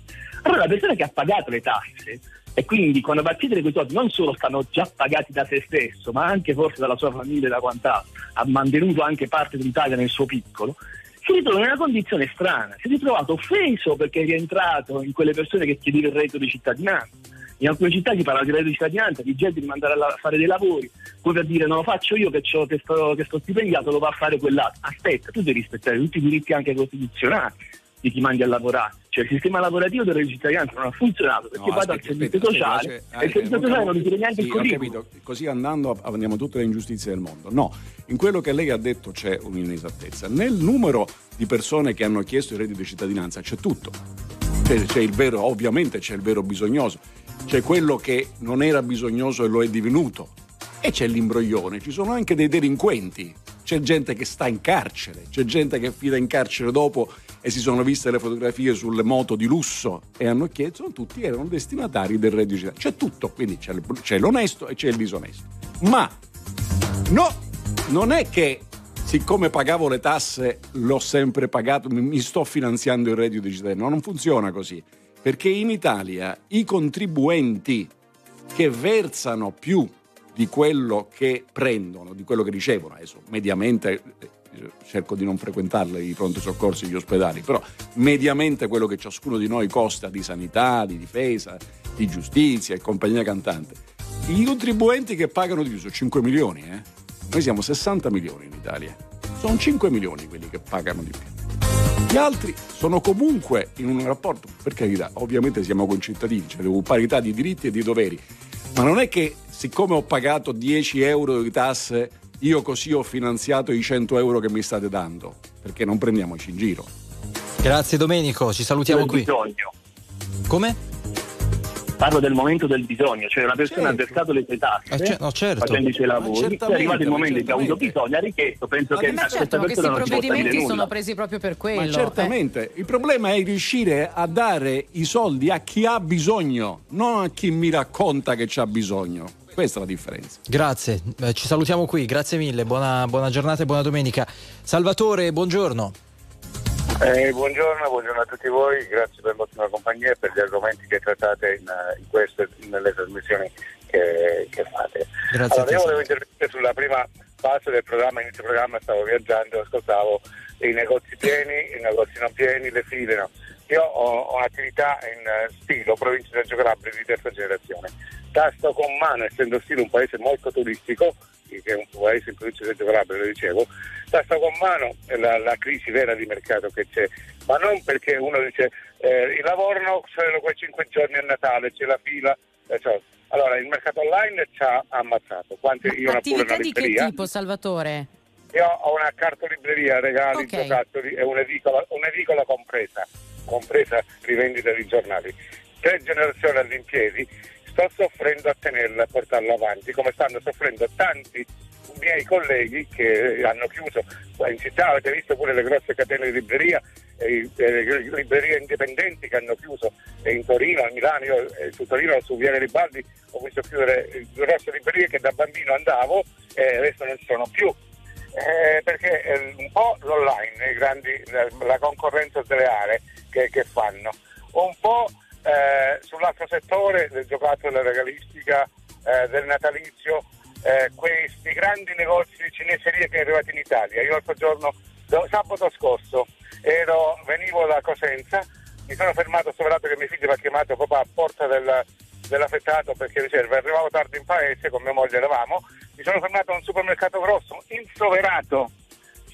Allora la persona che ha pagato le tasse e quindi quando va a chiedere quei soldi non solo stanno già pagati da se stesso, ma anche forse dalla sua famiglia e da quant'altro, ha mantenuto anche parte dell'Italia nel suo piccolo, si ritrova in una condizione strana, si è ritrovato offeso perché è rientrato in quelle persone che chiedevano il reddito di cittadinanza. In alcune città si parla di reddito di cittadinanza, di gente di mandare a fare dei lavori, poi per dire non lo faccio io che, che sto, che sto stipendiato, lo va a fare quell'altro. Aspetta, tu devi rispettare tutti i diritti anche costituzionali di chi mandi a lavorare. Cioè il sistema lavorativo del reddito di cittadinanza non ha funzionato perché No, vado al aspetti, servizio aspetta, sociale aspetta, e il servizio aspetta, sociale non richiede neanche sì, il curriculum. Così andando andiamo tutte le ingiustizie del mondo. No, in quello che lei ha detto c'è un'inesattezza. Nel numero di persone che hanno chiesto il reddito di cittadinanza c'è tutto. C'è, c'è il vero, ovviamente c'è il vero bisognoso, c'è quello che non era bisognoso e lo è divenuto. E c'è l'imbroglione, ci sono anche dei delinquenti, c'è gente che sta in carcere, c'è gente che fida in carcere dopo e si sono viste le fotografie sulle moto di lusso e hanno chiesto, tutti erano destinatari del reddito di. C'è tutto, quindi c'è, c'è l'onesto e c'è il disonesto. Ma no, non è che siccome pagavo le tasse l'ho sempre pagato, mi, sto finanziando il reddito di non funziona così. Perché in Italia i contribuenti che versano più di quello che prendono, di quello che ricevono, adesso mediamente eh, cerco di non frequentarle i pronti soccorsi gli ospedali, però mediamente quello che ciascuno di noi costa di sanità, di difesa, di giustizia e compagnia cantante. I contribuenti che pagano di più sono 5 milioni, eh? Noi siamo 60 milioni in Italia. Sono 5 milioni quelli che pagano di più. Gli altri sono comunque in un rapporto, per carità, ovviamente siamo concittadini, c'è cioè parità di diritti e di doveri, ma non è che siccome ho pagato 10 euro di tasse, io così ho finanziato i 100 euro che mi state dando, perché non prendiamoci in giro. Grazie Domenico, ci salutiamo Del qui. bisogno. Come? Parlo del momento del bisogno, cioè una persona Certo. ha versato le sue tasse Eh, ce- no, certo. facendo i suoi lavori, certamente, è arrivato il momento in cui ha avuto bisogno, ha richiesto, penso Ma che Ma questa certo, questi provvedimenti nulla. sono presi proprio per quello. Ma eh. certamente, il problema è riuscire a dare i soldi a chi ha bisogno, non a chi mi racconta che c'ha bisogno. Questa è la differenza. Grazie, eh, ci salutiamo qui, grazie mille, buona, buona giornata e buona domenica. Salvatore, buongiorno. Eh, buongiorno, buongiorno a tutti voi, grazie per l'ottima compagnia e per gli argomenti che trattate in, in queste, nelle trasmissioni che, che fate. Grazie allora, io volevo intervenire sulla prima fase del programma, inizio programma, stavo viaggiando, ascoltavo i negozi pieni, i negozi non pieni, le file. No. Io ho, ho un'attività in uh, Stilo, provincia di Reggio Calabria di terza generazione. Tasto con mano, essendo Stilo un paese molto turistico, che è un paese in provincia di Reggio Calabria, lo dicevo, tasto con mano la, la, crisi vera di mercato che c'è, ma non perché uno dice eh, lavorano solo quei cinque giorni a Natale, c'è la fila, eh, cioè, allora, il mercato online ci ha ammazzato. Quante, io Attività di che tipo, Salvatore? Io ho una cartolibreria, regali, okay. giocattoli e un'edicola, un'edicola compresa, compresa rivendita di giornali. Tre generazioni all'impiedi, sto soffrendo a tenerla, a portarla avanti, come stanno soffrendo tanti miei colleghi che hanno chiuso in città, avete visto pure le grosse catene di libreria, eh, le librerie indipendenti che hanno chiuso in Torino, a Milano, io eh, su Torino, su Viale Ribaldi ho visto chiudere grosse librerie che da bambino andavo e adesso non ci sono più. Eh, perché eh, un po' l'online, grandi, la, la, concorrenza sleale che, che, fanno, un po' eh, sull'altro settore del giocattolo della regalistica, eh, del natalizio, eh, questi grandi negozi di cineserie che sono arrivati in Italia. Io l'altro giorno, sabato scorso, ero, venivo da Cosenza, mi sono fermato sovrato che mio figlio mi ha chiamato papà a porta del, dell'affettato perché riserva, arrivavo tardi in paese, con mia moglie eravamo, mi sono fermato a un supermercato grosso, insoverato,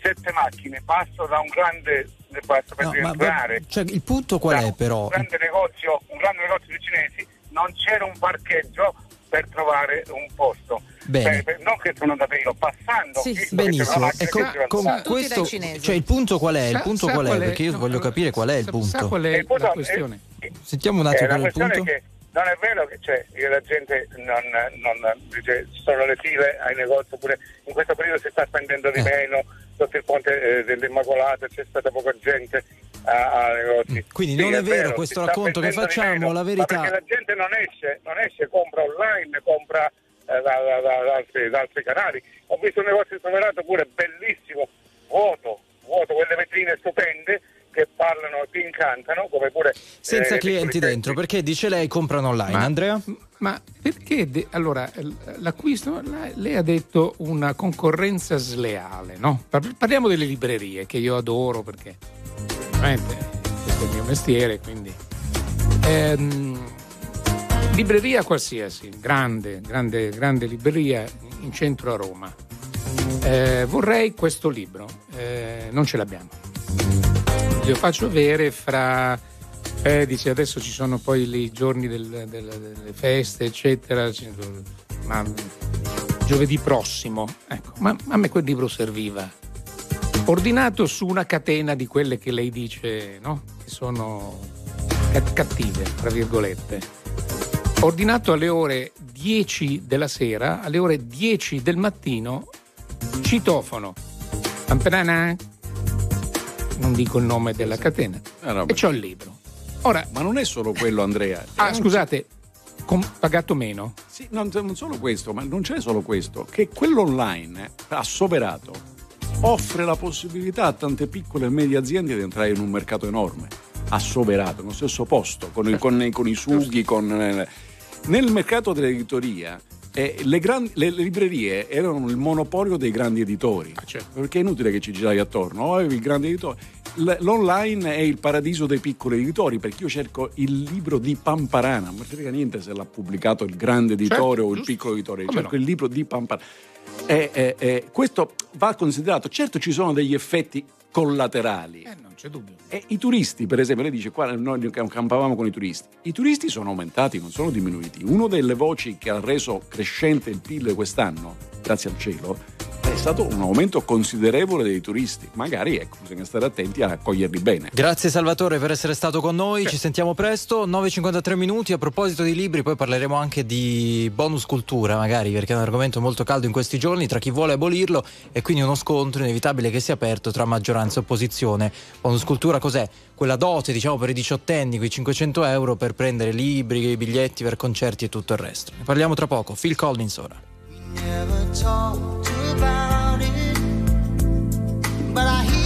sette macchine, passo da un grande passo per no, entrare. Cioè, il punto qual è però? Un grande, negozio, un grande negozio di cinesi, non c'era un parcheggio per trovare un posto. Bene. Cioè, non che sono io, passando. Sì, sì. Benissimo. E con, con questo, cioè il punto qual è? Il punto sa, qual è? Perché io no, voglio capire qual è il punto. Sa qual è il punto, la questione? Eh, Sentiamo un attimo eh, il punto. Che non è vero che cioè, la gente non, non dice ci sono le file ai negozi, oppure in questo periodo si sta spendendo di eh. meno, sotto il ponte eh, dell'Immacolata c'è stata poca gente a, negozi. Quindi sì, non è, vero, questo racconto che facciamo, la verità. perché la gente non esce, non esce, compra online, compra eh, da, da, da, da, altri, altri, canali. Ho visto un negozio di supermercato pure bellissimo, vuoto, vuoto, quelle vetrine stupende che parlano, ti incantano, come pure... Senza eh, clienti dentro, perché dice lei comprano online, ma, Andrea? Ma perché, de- allora, l'acquisto, lei ha detto una concorrenza sleale, no? Parliamo delle librerie, che io adoro perché, veramente, questo è il mio mestiere, quindi... Ehm, libreria qualsiasi, grande, grande, grande libreria in centro a Roma. Eh, vorrei questo libro, eh, non ce l'abbiamo. Glielo faccio avere fra eh, dice adesso ci sono poi i giorni del, del, delle feste eccetera ma giovedì prossimo ecco. Ma a me quel libro serviva. Ordinato su una catena di quelle che lei dice no? che sono cattive tra virgolette. Ordinato alle ore 10 della sera alle ore 10 del mattino citofono Pamperana, non dico il nome della catena, ah, e c'ho il libro. Ora, Ma non è solo quello, Andrea. Ah, scusate, con, pagato meno? Sì, non, non solo questo, ma non c'è solo questo, che quello online assoverato offre la possibilità a tante piccole e medie aziende di entrare in un mercato enorme, assoverato, nello stesso posto, con, il, con, con i sughi, con... Eh, nel mercato dell'editoria eh, le, grandi, le, librerie erano il monopolio dei grandi editori. Ah, certo. Perché è inutile che ci giravi attorno, o avevi il grande editore. L'online è il paradiso dei piccoli editori perché io cerco il libro di Pamparana, non mi frega niente se l'ha pubblicato il grande editore certo, o il piccolo editore, Come cerco no? il libro di Pamparana. Eh, eh, eh, questo va considerato, certo ci sono degli effetti collaterali. Eh, non c'è dubbio. E i turisti, per esempio, lei dice qua noi campavamo con i turisti. I turisti sono aumentati, non sono diminuiti. Una delle voci che ha reso crescente il PIL quest'anno, grazie al cielo, è stato un aumento considerevole dei turisti. Magari ecco, bisogna stare attenti a accoglierli bene. Grazie Salvatore per essere stato con noi, ci sentiamo presto, 9.53 minuti. A proposito di libri, poi parleremo anche di bonus cultura, magari perché è un argomento molto caldo in questi giorni tra chi vuole abolirlo e quindi uno scontro inevitabile che si è aperto tra maggioranza e opposizione. Bonus cultura cos'è? Quella dote, diciamo, per i diciottenni, quei 500 euro per prendere libri, biglietti per concerti e tutto il resto. Ne parliamo tra poco. Phil Collins ora. Never talked about it, but I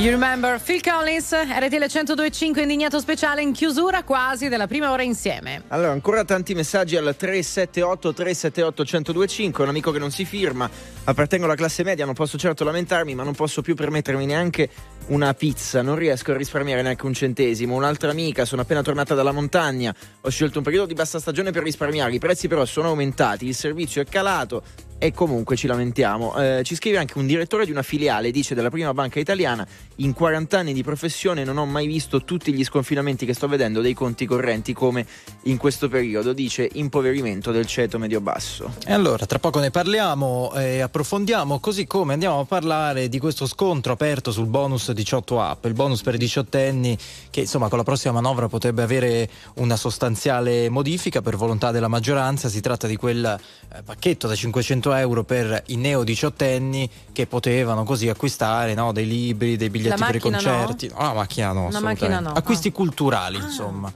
you remember Phil Collins, RTL 1025 indignato speciale in chiusura quasi della prima ora insieme. Allora, ancora tanti messaggi al 378 378 1025, un amico che non si firma, appartengo alla classe media, non posso certo lamentarmi, ma non posso più permettermi neanche una pizza, non riesco a risparmiare neanche un centesimo. Un'altra amica, sono appena tornata dalla montagna, ho scelto un periodo di bassa stagione per risparmiare, i prezzi però sono aumentati, il servizio è calato, e comunque ci lamentiamo. Eh, ci scrive anche un direttore di una filiale, dice della prima banca italiana, in 40 anni di professione non ho mai visto tutti gli sconfinamenti che sto vedendo dei conti correnti come in questo periodo, dice impoverimento del ceto medio-basso. E allora, tra poco ne parliamo e approfondiamo, così come andiamo a parlare di questo scontro aperto sul bonus 18 app, il bonus per i diciottenni che insomma con la prossima manovra potrebbe avere una sostanziale modifica per volontà della maggioranza, si tratta di quel eh, pacchetto da 500 euro per i neo diciottenni che potevano così acquistare no, dei libri, dei biglietti La per i macchina no? concerti. No, la macchina no, assolutamente. macchina no, Acquisti ah. culturali, insomma.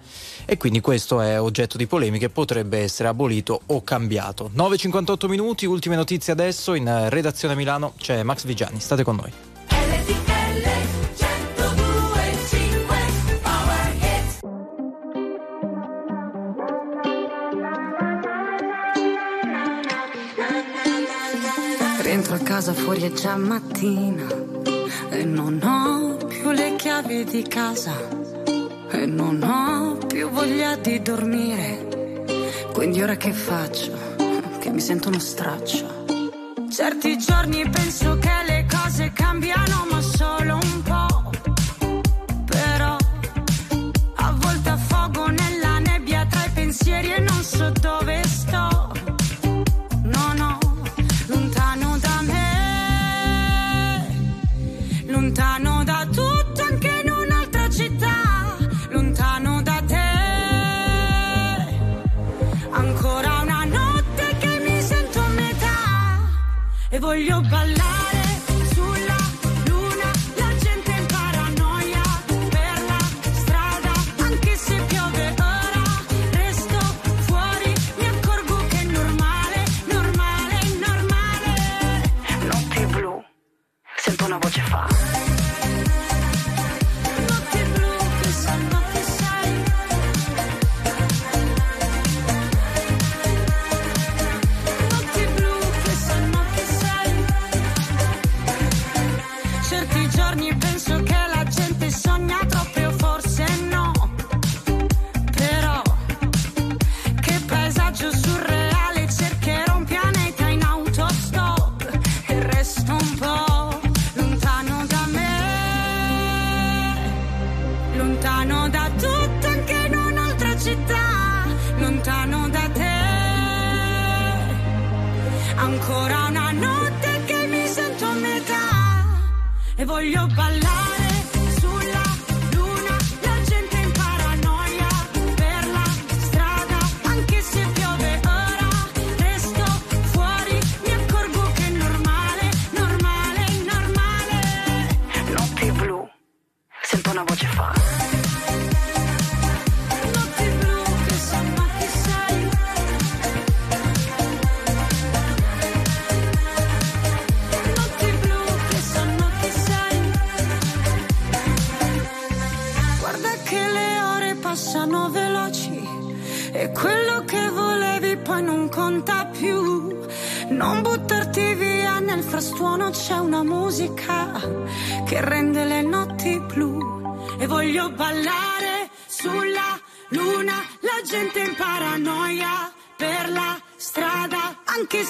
E quindi questo è oggetto di polemiche, potrebbe essere abolito o cambiato. 9.58 minuti, ultime notizie adesso. In eh, redazione Milano c'è Max Vigiani, state con noi. Rientro a casa fuori è già mattina e non ho più le chiavi di casa e non ho più voglia di dormire. Quindi ora che faccio? Che mi sento uno straccio. Certi giorni penso che le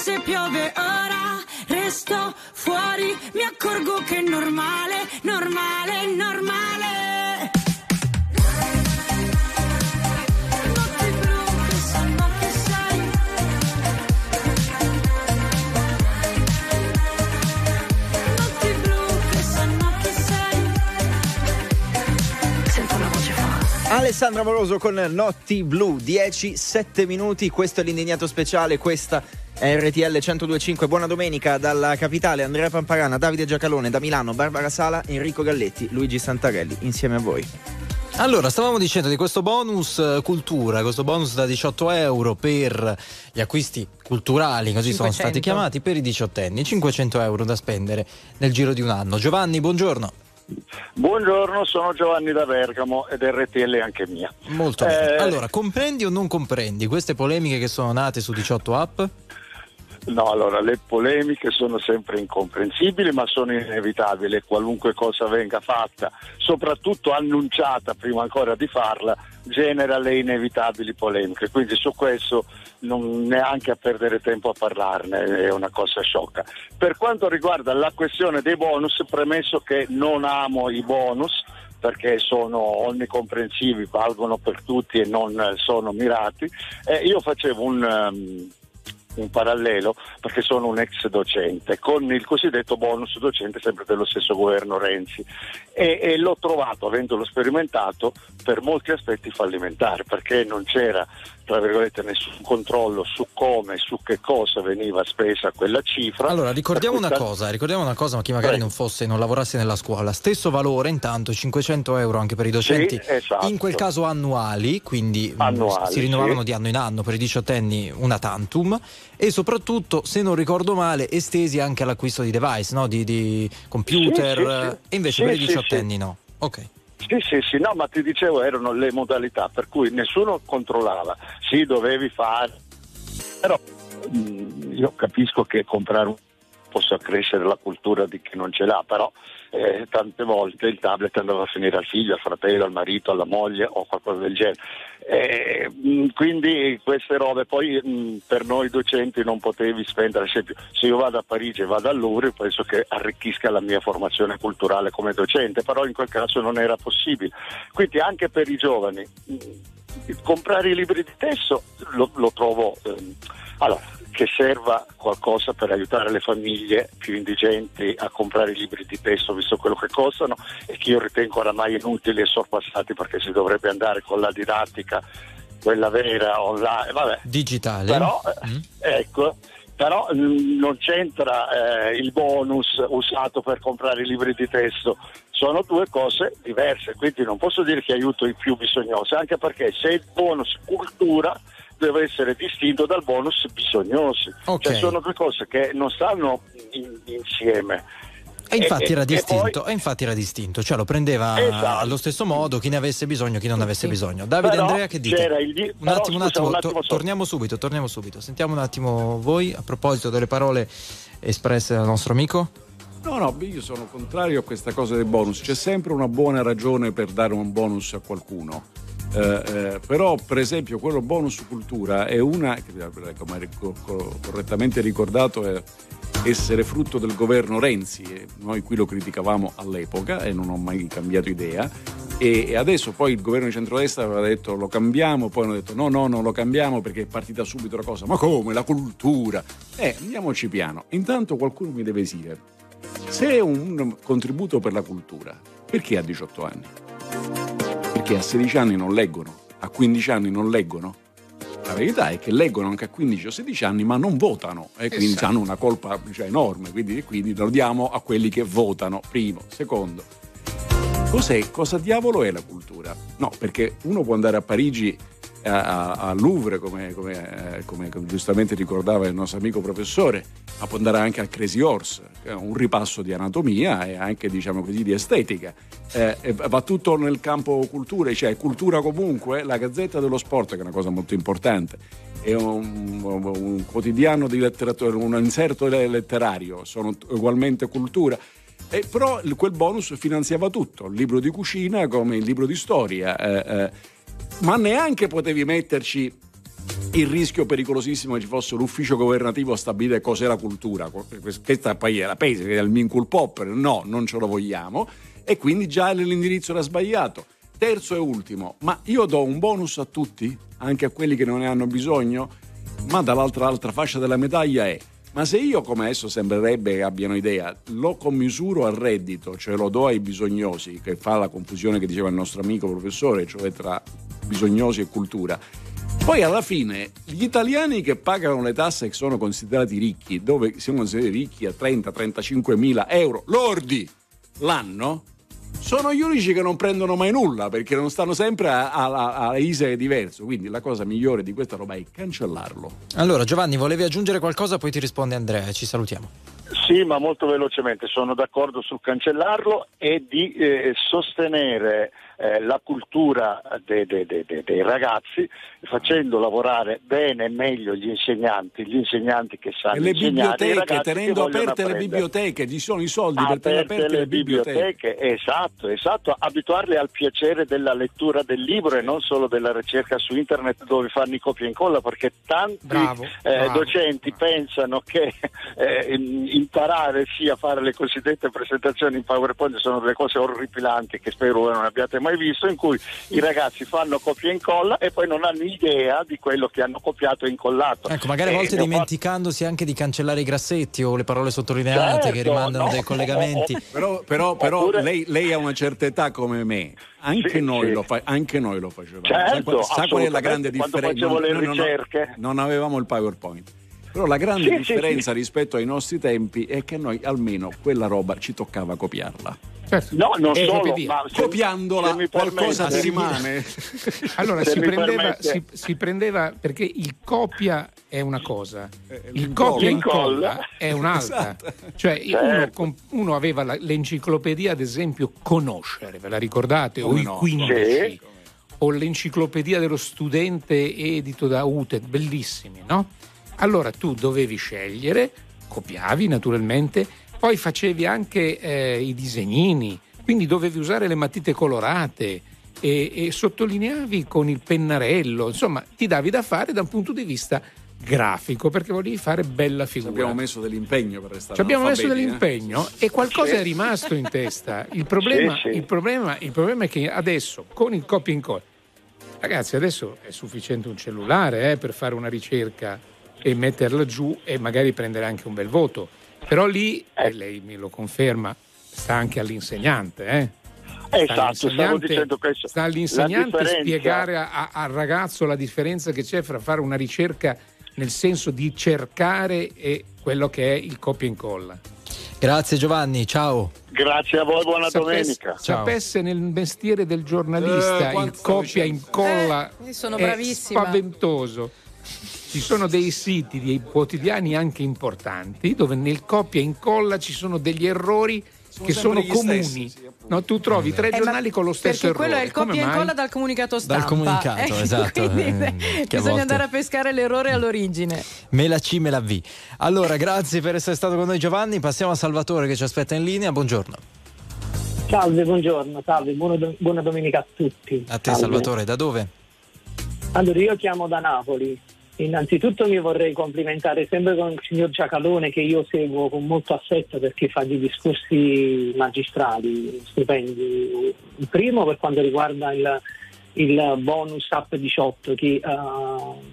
se piove ora, resto fuori, mi accorgo che è normale, normale, normale. Alessandra Moroso con Notti Blu, 10, 7 minuti, questo è l'indignato speciale, questa RTL 1025, buona domenica dalla capitale, Andrea Pamparana, Davide Giacalone, da Milano, Barbara Sala, Enrico Galletti, Luigi Santarelli, insieme a voi. Allora, stavamo dicendo di questo bonus eh, cultura, questo bonus da 18 euro per gli acquisti culturali, così sono 500. stati chiamati, per i diciottenni, 500 euro da spendere nel giro di un anno. Giovanni, buongiorno. Buongiorno, sono Giovanni da Bergamo ed RTL è anche mia. Molto bene. Eh, Allora, comprendi o non comprendi queste polemiche che sono nate su 18 app? No, allora le polemiche sono sempre incomprensibili, ma sono inevitabili. Qualunque cosa venga fatta, soprattutto annunciata prima ancora di farla, genera le inevitabili polemiche. Quindi su questo non neanche a perdere tempo a parlarne, è una cosa sciocca. Per quanto riguarda la questione dei bonus, premesso che non amo i bonus, perché sono onnicomprensivi, valgono per tutti e non sono mirati, eh, io facevo un, um, un parallelo perché sono un ex docente con il cosiddetto bonus docente sempre dello stesso governo Renzi. E, e l'ho trovato avendolo sperimentato per molti aspetti fallimentare perché non c'era tra virgolette nessun controllo su come su che cosa veniva spesa quella cifra Allora, ricordiamo una cosa, ricordiamo una cosa, ma chi magari Prego. non fosse, non lavorasse nella scuola, stesso valore intanto 500 euro anche per i docenti, Sì, esatto. in quel caso annuali, quindi Annuali, si rinnovavano sì. di anno in anno per i diciottenni una tantum e soprattutto, se non ricordo male, estesi anche all'acquisto di device, no? di, di computer, Sì, e invece per i diciottenni no. Ok. Sì, sì, sì, no, ma ti dicevo erano le modalità per cui nessuno controllava, sì, dovevi fare, però mh, io capisco che comprare un possa crescere la cultura di chi non ce l'ha, però eh, tante volte il tablet andava a finire al figlio, al fratello, al marito, alla moglie o qualcosa del genere. Eh, mh, quindi queste robe poi mh, per noi docenti non potevi spendere, ad esempio se io vado a Parigi e vado al Louvre penso che arricchisca la mia formazione culturale come docente, però in quel caso non era possibile. Quindi anche per i giovani mh, comprare i libri di testo lo, lo trovo ehm, allora, che serva qualcosa per aiutare le famiglie più indigenti a comprare i libri di testo visto quello che costano e che io ritengo oramai inutili e sorpassati perché si dovrebbe andare con la didattica quella vera online vabbè. Digitale. però eh, ecco però mh, non c'entra eh, il bonus usato per comprare i libri di testo. Sono due cose diverse quindi non posso dire che aiuto i più bisognosi anche perché se il bonus cultura deve essere distinto dal bonus bisognosi Ok. cioè sono due cose che non stanno in- insieme E infatti E- era e distinto, poi- e infatti era distinto, cioè lo prendeva Esatto. allo stesso modo chi ne avesse bisogno, chi non ne avesse bisogno. Davide Però Andrea che dite? c'era il di- un però, attimo, un scusa, attimo, un attimo to- torniamo subito, torniamo subito. Sentiamo un attimo voi a proposito delle parole espresse dal nostro amico. No, no, io sono contrario a questa cosa dei bonus. C'è sempre una buona ragione per dare un bonus a qualcuno. Eh, eh, però, per esempio, quello bonus cultura è una, come è co- co- correttamente ricordato, è essere frutto del governo Renzi. Noi qui lo criticavamo all'epoca e non ho mai cambiato idea. E, e adesso poi il governo di centrodestra aveva detto lo cambiamo, poi hanno detto no, no, non lo cambiamo perché è partita subito la cosa. Ma come? La cultura? Eh, andiamoci piano. Intanto qualcuno mi deve dire, se è un contributo per la cultura, perché a 18 anni? Perché a 16 anni non leggono, a 15 anni non leggono. La verità è che leggono anche a 15 o 16 anni, ma non votano e quindi Esatto. hanno una colpa cioè, enorme. Quindi, quindi lo diamo a quelli che votano. Primo. Secondo, cos'è, cosa diavolo è la cultura? No, perché uno può andare a Parigi al Louvre, come, come, eh, come giustamente ricordava il nostro amico professore, ma può andare anche al Crazy Horse, un ripasso di anatomia e anche diciamo così di estetica. Eh, va tutto nel campo cultura, cioè cultura comunque, la Gazzetta dello Sport, che è una cosa molto importante, è un, un quotidiano di letteratura, un inserto le- letterario, sono ugualmente cultura. E però quel bonus finanziava tutto, il libro di cucina come il libro di storia, eh, eh, ma neanche potevi metterci il rischio pericolosissimo che ci fosse l'ufficio governativo a stabilire cos'è la cultura. Questa poi era peso, era il Minkul Popper, no, non ce lo vogliamo, e quindi già l'indirizzo era sbagliato. Terzo e ultimo, ma io do un bonus a tutti, anche a quelli che non ne hanno bisogno, ma dall'altra altra fascia della medaglia è ma se io, come adesso sembrerebbe che abbiano idea, lo commisuro al reddito, cioè lo do ai bisognosi, che fa la confusione che diceva il nostro amico professore, cioè tra bisognosi e cultura, poi alla fine gli italiani che pagano le tasse e che sono considerati ricchi, dove siamo considerati ricchi a 30-35 mila euro lordi l'anno, sono gli unici che non prendono mai nulla perché non stanno sempre a, a, a ISE diverso. Quindi la cosa migliore di questa roba è cancellarlo. Allora Giovanni, volevi aggiungere qualcosa, poi ti risponde Andrea, ci salutiamo. Sì, ma molto velocemente sono d'accordo sul cancellarlo e di eh, sostenere eh, la cultura de- de- de- de- dei ragazzi, facendo lavorare bene e meglio gli insegnanti, gli insegnanti che sanno le insegnare, i biblioteche, tenendo aperte le biblioteche, ci sono i soldi per tenere Aperte aperte le biblioteche. esatto, esatto, abituarli al piacere della lettura del libro e non solo della ricerca su internet dove fanno i copia e incolla, perché tanti Bravo, eh, bravo. docenti pensano che eh, im- imparare sia fare le cosiddette presentazioni in PowerPoint sono delle cose orripilanti che spero voi non abbiate mai visto, in cui i ragazzi fanno copia e incolla e poi non hanno idea di quello che hanno copiato e incollato. Ecco, magari a Eh, volte ho fatto- dimenticandosi anche di cancellare i grassetti o le parole sottolineate che Certo, rimandano no. dei collegamenti. Però, però, però Oppure- lei, lei ha una certa età come me, anche, Sì, noi, sì. Lo fa- anche noi lo facevamo. Certo, sa, qual, è la grande differenza? facevo le No, no, no, ricerche. non avevamo il PowerPoint. Però la grande Sì, sì, differenza sì. rispetto ai nostri tempi è che noi almeno quella roba ci toccava copiarla. Certo. No, non Eh, solo, ma se- Copiandola se qualcosa permette- ti rimane. Allora si prendeva, si, si prendeva perché il copia è una cosa, il l'incolla. copia e incolla è un'altra. Esatto. Cioè uno, Certo. com- uno aveva la- l'enciclopedia, ad esempio, conoscere, ve la ricordate? O Come i no? 15. Sì. O l'enciclopedia dello studente edito da UTE, bellissimi, no? Allora tu dovevi scegliere, copiavi naturalmente, poi facevi anche eh, i disegnini, quindi dovevi usare le matite colorate e, e sottolineavi con il pennarello, insomma ti davi da fare da un punto di vista grafico perché volevi fare bella Ci figura. abbiamo messo dell'impegno per restare Ci abbiamo messo eh. dell'impegno e qualcosa Sì. è rimasto in testa. Il problema, Sì, sì. Il, problema, il problema è che adesso con il copia e incolla, ragazzi, adesso è sufficiente un cellulare eh, per fare una ricerca e metterla giù e magari prendere anche un bel voto. Però lì, e lei me lo conferma, sta anche all'insegnante. Eh. Esatto, stavo dicendo questo. Sta all'insegnante spiegare a- al ragazzo la differenza che c'è fra fare una ricerca nel senso di cercare e quello che è il copia e incolla. Grazie Giovanni, ciao. Grazie a voi, buona Sapesse, domenica. sapesse nel mestiere del giornalista Eh, il copia e incolla Eh, è spaventoso. Ci sono dei siti, dei quotidiani anche importanti dove nel copia e incolla ci sono degli errori che sono sempre gli comuni. stessi, sì, no, tu trovi tre Eh, giornali con lo stesso perché errore. quello è il copia e incolla dal comunicato stampa. Dal comunicato, Eh, esatto, quindi, eh, che bisogna volte- andare a pescare l'errore all'origine. Me la C, me la V. Allora, grazie per essere stato con noi Giovanni. Passiamo a Salvatore che ci aspetta in linea. Buongiorno. Salve, buongiorno, salve, buona, do- buona domenica a tutti. A te Salve. Salvatore, da dove? Allora, io chiamo da Napoli. Innanzitutto mi vorrei complimentare sempre con il signor Giacalone che io seguo con molto affetto perché fa dei discorsi magistrali, stupendi. Il primo per quanto riguarda il, il bonus up 18 che eh,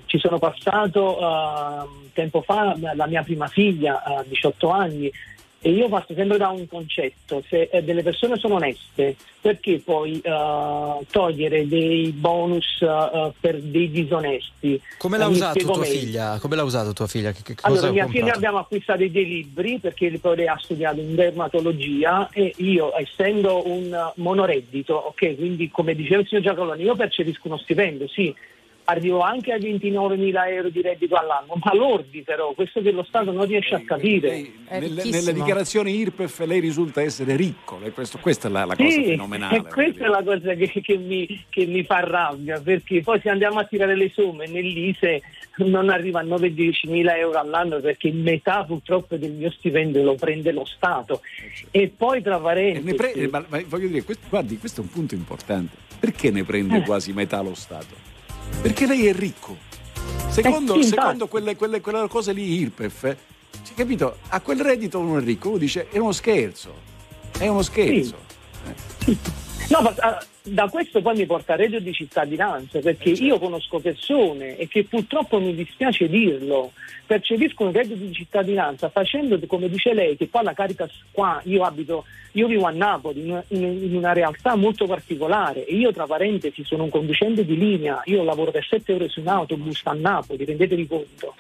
ci sono passato eh, tempo fa la mia prima figlia a 18 anni e io parto sempre da un concetto, se eh, delle persone sono oneste, perché poi eh, togliere dei bonus eh, per dei disonesti? Come l'ha usato tua figlia? Come l'ha usato tua figlia? Che, che Allora, mia figlia abbiamo acquistato dei libri perché poi ha studiato in dermatologia e io, essendo un monoreddito, ok, quindi come diceva il signor Giacalone, io percepisco uno stipendio, sì, arrivo anche a 29 mila euro di reddito all'anno, ma lordi però, questo che lo Stato non riesce a capire. Nelle, nelle dichiarazioni IRPEF lei risulta essere ricco, lei- questo- questa è la, la cosa Sì, fenomenale. e questa è la cosa che, che mi, che mi fa rabbia, perché poi se andiamo a tirare le somme nell'ISE non arriva a 9-10 mila euro all'anno perché metà purtroppo del mio stipendio lo prende lo Stato. E poi tra parentesi... pre- ma- ma voglio dire, questo- guardi, questo è un punto importante. Perché ne prende Eh. quasi metà lo Stato? Perché lei è ricco. Secondo, Eh sì, secondo quelle, quelle- quelle cose lì IRPEF, eh, cioè, capito? A quel reddito uno è ricco, uno dice è uno scherzo. È uno scherzo. No, ma ah, da questo poi mi porta a reddito di cittadinanza, perché io conosco persone e che purtroppo mi dispiace dirlo, percepiscono il reddito di cittadinanza facendo come dice lei, che poi la Caritas qua, io abito, io vivo a Napoli, in, in- una realtà molto particolare e io tra parentesi sono un conducente di linea, io lavoro per 7 ore su un autobus a Napoli, rendetevi conto.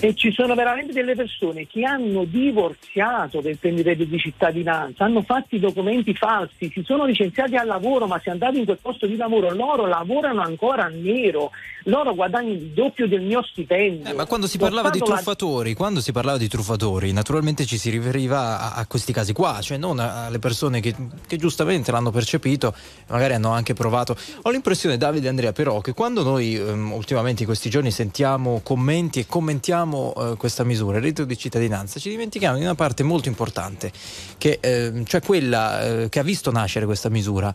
E ci sono veramente delle persone che hanno divorziato del reddito di cittadinanza, hanno fatto i documenti falsi, si sono licenziati al lavoro, ma si è andati in quel posto di lavoro, loro lavorano ancora a nero, loro guadagnano il doppio del mio stipendio. Eh, ma quando si parlava di Stato la- truffatori, quando si parlava di truffatori, naturalmente ci si riferiva a, a questi casi qua, cioè non alle persone che, che giustamente l'hanno percepito, magari hanno anche provato. Ho l'impressione, Davide e Andrea, però, che quando noi ehm, ultimamente in questi giorni sentiamo commenti e commentiamo eh, questa misura, il reddito di cittadinanza, ci dimentichiamo di una parte molto importante, che, ehm, cioè quella eh, che ha visto nascere questa misura.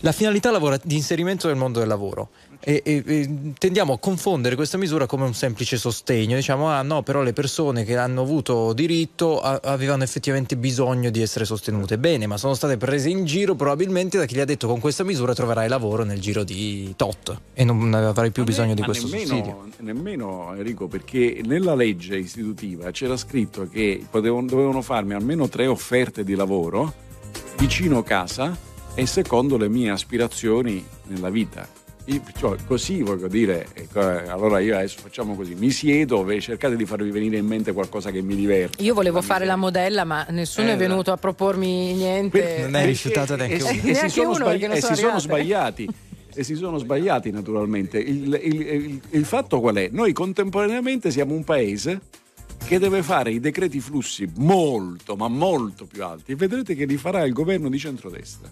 La finalità lavora- di inserimento nel mondo del lavoro. E, e- e tendiamo a confondere questa misura come un semplice sostegno, diciamo ah no però le persone che hanno avuto diritto a- avevano effettivamente bisogno di essere sostenute, bene ma sono state prese in giro probabilmente da chi gli ha detto con questa misura troverai lavoro nel giro di tot. E non avrai più bisogno di Ma questo sussidio. nemmeno, nemmeno Enrico, perché nella legge istitutiva c'era scritto che potevano- dovevano farmi almeno tre offerte di lavoro vicino casa e secondo le mie aspirazioni nella vita. Io- cioè, così voglio dire, eh, allora io adesso facciamo così, mi siedo e cercate di farvi venire in mente qualcosa che mi diverte. Io volevo fare la modella, ma nessuno Eh, è venuto a propormi niente. Non è rifiutata neanche e, una. si- e si Neanche sono, uno, sbagli- e si sono sbagliati e si sono sbagliati naturalmente il, il- il- il fatto qual è? noi contemporaneamente siamo un paese che deve fare i decreti flussi molto ma molto più alti vedrete che li farà il governo di centrodestra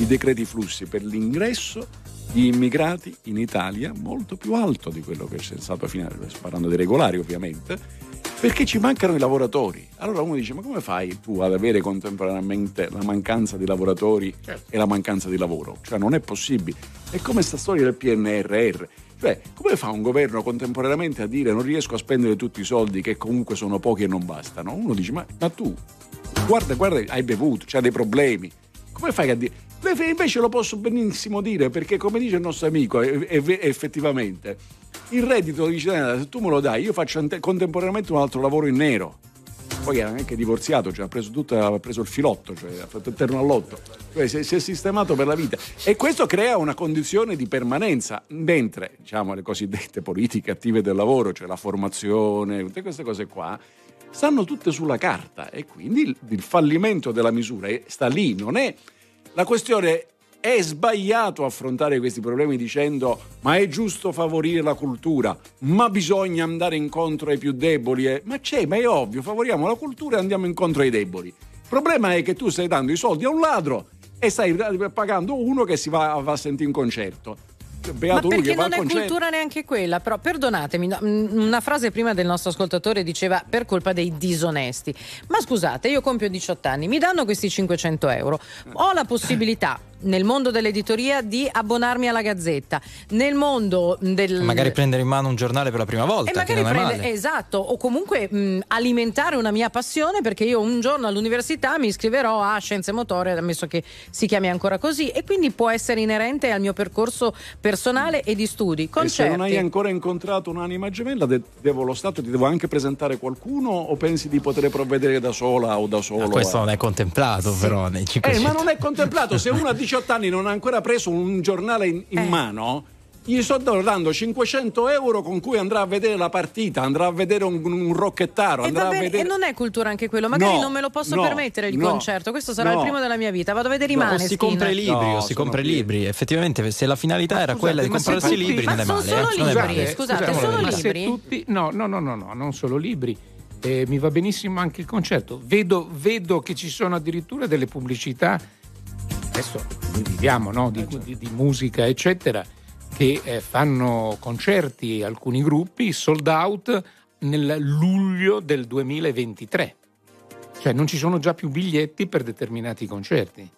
i decreti flussi per l'ingresso di immigrati in Italia molto più alto di quello che c'è stato finora sto parlando di regolari ovviamente perché ci mancano i lavoratori. Allora uno dice: Ma come fai tu ad avere contemporaneamente la mancanza di lavoratori e la mancanza di lavoro? Cioè, non è possibile. È come sta storia del PNRR. Cioè, come fa un governo contemporaneamente a dire non riesco a spendere tutti i soldi che comunque sono pochi e non bastano? Uno dice: Ma, ma tu, guarda, guarda, hai bevuto, c'hai dei problemi. Come fai a dire? Invece lo posso benissimo dire perché, come dice il nostro amico, effettivamente il reddito di cittadinanza, se tu me lo dai, io faccio contemporaneamente un altro lavoro in nero. Poi era anche divorziato, cioè ha preso tutto, ha preso il filotto, cioè ha fatto il terno all'otto, cioè si, si è sistemato per la vita. E questo crea una condizione di permanenza, mentre diciamo, le cosiddette politiche attive del lavoro, cioè la formazione, tutte queste cose qua, stanno tutte sulla carta e quindi il, il fallimento della misura sta lì, non è la questione è sbagliato affrontare questi problemi dicendo ma è giusto favorire la cultura, ma bisogna andare incontro ai più deboli. eh?" Ma c'è, ma è ovvio, favoriamo la cultura e andiamo incontro ai deboli. Il problema è che tu stai dando i soldi a un ladro e stai pagando uno che si va, a sentire un concerto. Ma Beato lui perché non è concerto. cultura neanche quella, però perdonatemi, mm, una frase prima del nostro ascoltatore diceva per colpa dei disonesti. Ma scusate, io compio 18 anni, mi danno questi 500 euro, ho la possibilità nel mondo dell'editoria di abbonarmi alla Gazzetta, nel mondo del... Magari prendere in mano un giornale per la prima volta, e magari non è prende- male. esatto, o comunque mh, alimentare una mia passione perché io un giorno all'università mi iscriverò a Scienze Motorie, ammesso che si chiami ancora così, e quindi può essere inerente al mio percorso personale e di studi. E se Concerti. non hai ancora incontrato un'anima gemella, de- devo lo Stato ti devo anche presentare qualcuno o pensi di poter provvedere da sola o da solo? Ma questo a- non è contemplato però nei Eh, 500. ma non è contemplato. Se uno a 18 anni non ha ancora preso un giornale in, Eh. in mano, gli sto dando 500 euro con cui andrà a vedere la partita, andrà a vedere un, un rocchettaro, E, andrà va a bene, vedere. e non è cultura anche quello, magari No, non me lo posso no, permettere il no, concerto, questo sarà no. il primo della mia vita, vado a vedere i No, Maneskin. si compra i libri No, o si sono compra i libri. Effettivamente, se la finalità era Scusate, quella di ma comprarsi i libri, Ma non è sono male. solo eh, non è libri, male. scusate, Scusate, ma se libri? tutti- no, no, no, no, no, non solo libri. Eh, mi va benissimo anche il concerto. Vedo, vedo che ci sono addirittura delle pubblicità, adesso noi viviamo no, di, di- di musica, eccetera, che eh, fanno concerti, alcuni gruppi, sold out nel luglio del 2023. Cioè non ci sono già più biglietti per determinati concerti.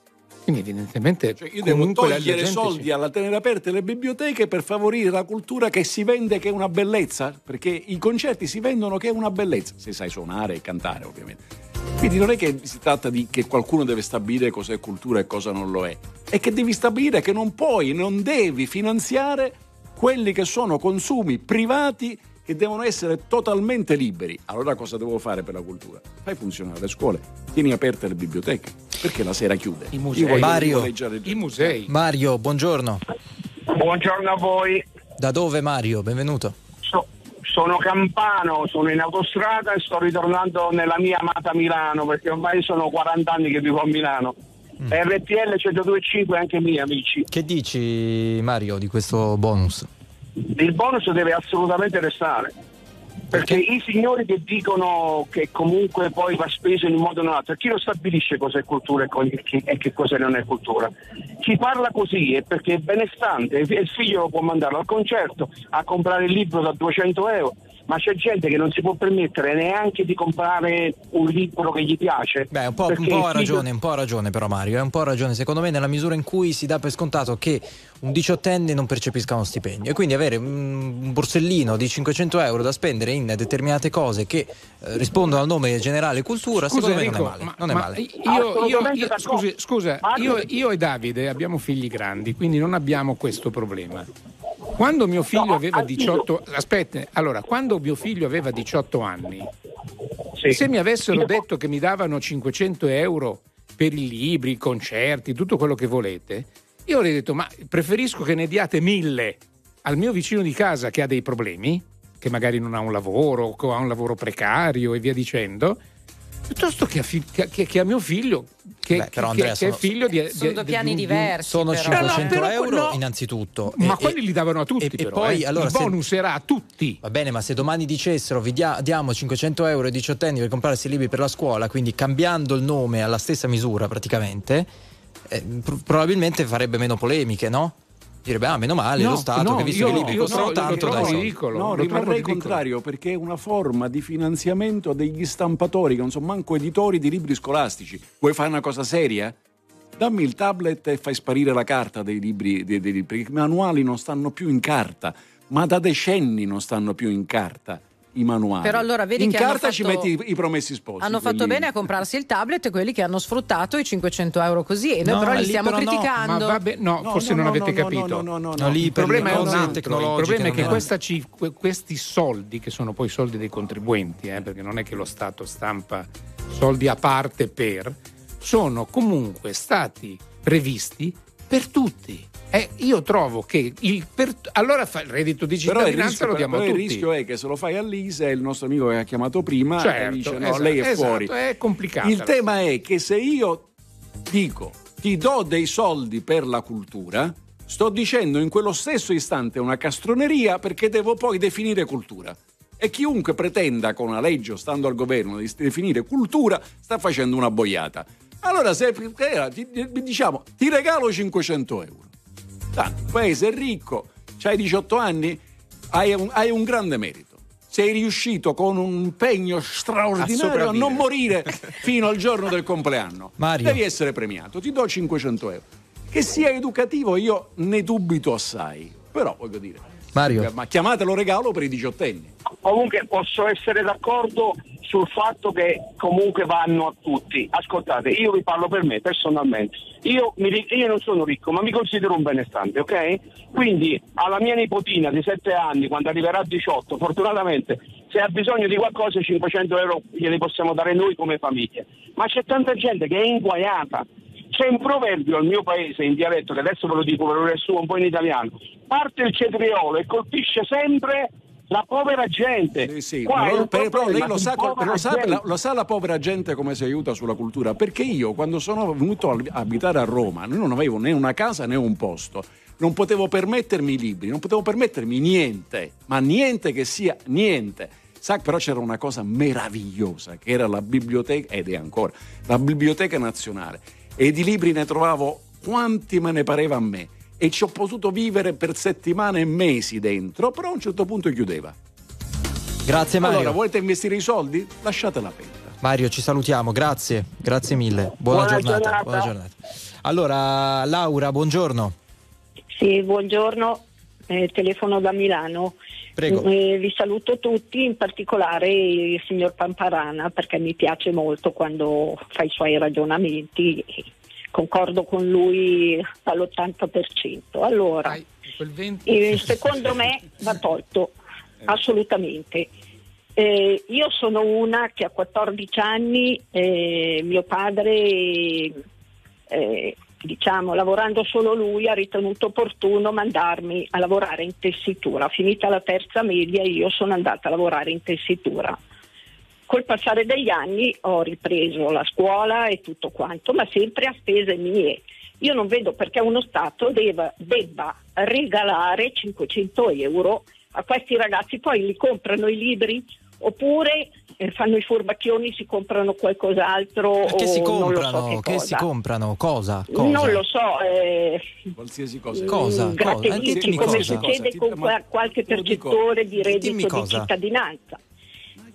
Quindi evidentemente Cioè, io devo togliere soldi si- alla tenere aperte le biblioteche per favorire la cultura che si vende che è una bellezza, perché i concerti si vendono che è una bellezza, se sai suonare e cantare ovviamente. Quindi non è che si tratta di che qualcuno deve stabilire cos'è cultura e cosa non lo è, è che devi stabilire che non puoi, non devi finanziare quelli che sono consumi privati che devono essere totalmente liberi. Allora cosa devo fare per la cultura? Fai funzionare le scuole, tieni aperte le biblioteche, perché la sera chiude. I musei. Mario. I musei. Mario, buongiorno. Buongiorno a voi. Da dove Mario? Benvenuto. So- sono campano, sono in autostrada e sto ritornando nella mia amata Milano perché ormai sono 40 anni che vivo a Milano. RTL 102.5 è anche mia, amici. Che dici Mario di questo bonus? Il bonus deve assolutamente restare. Perché i signori che dicono che comunque poi va speso in un modo o in un altro, chi lo stabilisce cosa è cultura e che, cosa non è cultura? Chi parla così è perché è benestante, e il figlio lo può mandare al concerto, a comprare il libro da 200 euro, ma c'è gente che non si può permettere neanche di comprare un libro che gli piace. Beh, un po', un po' ha ragione, un po' ha ragione però Mario, è un po' ha ragione secondo me nella misura in cui si dà per scontato che un diciottenne non percepisca uno stipendio e quindi avere un borsellino di 500 euro da spendere in determinate cose che eh, rispondono al nome generale cultura, Scusa, secondo me Enrico, non è male. ma- non è ma male. Io, io- io- scusi, scusa, io, io e Davide abbiamo figli grandi, quindi non abbiamo questo problema. Quando mio figlio aveva 18 aspetta, allora, quando mio figlio aveva 18 anni, se mi avessero detto che mi davano 500 euro per i libri, i concerti, tutto quello che volete, io avrei detto: ma preferisco che ne diate mille al mio vicino di casa che ha dei problemi, che magari non ha un lavoro, o ha un lavoro precario e via dicendo, piuttosto che a, fi- che- che- a mio figlio, che, Beh, però, Andrea, che sono- è figlio di, Sono di- due piani di un- diversi. Sono però. 500 No, euro no. innanzitutto. Ma E- quelli li davano a tutti, e, e però, poi eh. allora il se- bonus era a tutti. Va bene, ma se domani dicessero vi dia- diamo 500 euro ai diciottenni per comprarsi i libri per la scuola, quindi cambiando il nome alla stessa misura praticamente, eh, pro- probabilmente farebbe meno polemiche, no? Direbbe, ah, meno male, No, lo Stato no, che visto io- che i libri io costano tanto, lo dai ridicolo. lo No, rimarrei ridicolo. contrario perché è una forma di finanziamento degli stampatori che non sono manco editori di libri scolastici. Vuoi fare una cosa seria? Dammi il tablet e fai sparire la carta dei libri, dei, dei libri. I manuali non stanno più in carta, ma da decenni non stanno più in carta i manuali. Però allora vedi in che carta ci fatto- metti i, i promessi sposi. Hanno fatto quelli- bene a comprarsi il tablet quelli che hanno sfruttato i 500 euro così e noi No, però li stiamo però no, criticando. Ma vabbè, no, No, forse no, non no, avete no, no, capito. no, no, no, No, lì il problema le è un altro. Il problema è che que- questi soldi, che sono poi soldi dei contribuenti, eh, perché non è che lo Stato stampa soldi a parte per, sono comunque stati previsti per tutti. E io trovo che il per- allora fa- il reddito di il cittadinanza lo diamo però a il tutti. rischio è che se lo fai all'ISE, il nostro amico che ha chiamato prima Certo, e dice no, esatto, lei è esatto, fuori. è complicata Il tema è che se io dico ti do dei soldi per la cultura, sto dicendo in quello stesso istante una castroneria perché devo poi definire cultura. E chiunque pretenda con una legge o stando al governo di definire cultura sta facendo una boiata. Allora, se ti- diciamo, ti regalo 500 euro. Tanto, il paese è ricco, hai 18 anni, hai un, hai un grande merito. Sei riuscito con un impegno straordinario a, sopravvivere. non morire fino al giorno del compleanno. Mario. Devi essere premiato, ti do 500 euro. Che sia educativo io ne dubito assai, però voglio dire, Mario. ma chiamatelo regalo per i diciottenni. Comunque posso essere d'accordo sul fatto che comunque vanno a tutti. Ascoltate, io vi parlo per me personalmente. Io, mi io non sono ricco, ma mi considero un benestante, ok? Quindi alla mia nipotina di 7 anni, quando arriverà a 18, fortunatamente, se ha bisogno di qualcosa, 500 euro glieli possiamo dare noi come famiglia. Ma c'è tanta gente che è inguaiata. C'è un proverbio al mio paese in dialetto, che adesso ve lo dico, ve lo riassumo un po' in italiano. Parte il cetriolo e colpisce sempre la povera gente. Sì, è però, però problema lei lo sa, lo, sa, lo sa la povera gente come si aiuta sulla cultura? Perché io quando sono venuto a abitare a Roma non avevo né una casa né un posto, non potevo permettermi i libri, non potevo permettermi niente, ma niente che sia niente. Sa, però c'era una cosa meravigliosa che era la biblioteca, ed è ancora, la biblioteca nazionale. E di libri ne trovavo quanti me ne pareva a me. E ci ho potuto vivere per settimane e mesi dentro, però a un certo punto chiudeva. Grazie Mario. Allora, volete investire i soldi? Lasciatela perdere. Mario, ci salutiamo, grazie, grazie mille. Buona, Buona giornata, giornata. buona giornata. Allora, Laura, buongiorno. Sì, buongiorno, eh, telefono da Milano. Prego. Eh, vi saluto tutti, in particolare il signor Pamparana, perché mi piace molto quando fa i suoi ragionamenti. Concordo con lui all'80%. Allora, Quel 20 eh, secondo me va tolto, assolutamente. Eh, io sono una che a 14 anni eh, mio padre eh, diciamo, lavorando solo lui, ha ritenuto opportuno mandarmi a lavorare in tessitura. Finita la terza media io sono andata a lavorare in tessitura. Col passare degli anni ho ripreso la scuola e tutto quanto, ma sempre a spese mie. Io non vedo perché uno Stato debba, debba regalare 500 euro a questi ragazzi, poi li comprano i libri oppure eh, fanno i furbacchioni, si comprano qualcos'altro Che si o non lo so comprano? che che si cosa. comprano? Cosa? Cosa? Non lo so, eh, Qualsiasi cosa. Cosa? mm, grattevinci, Dimmi come cosa. succede Cosa? con qua- qualche percettore di Dimmi reddito di cosa. cittadinanza.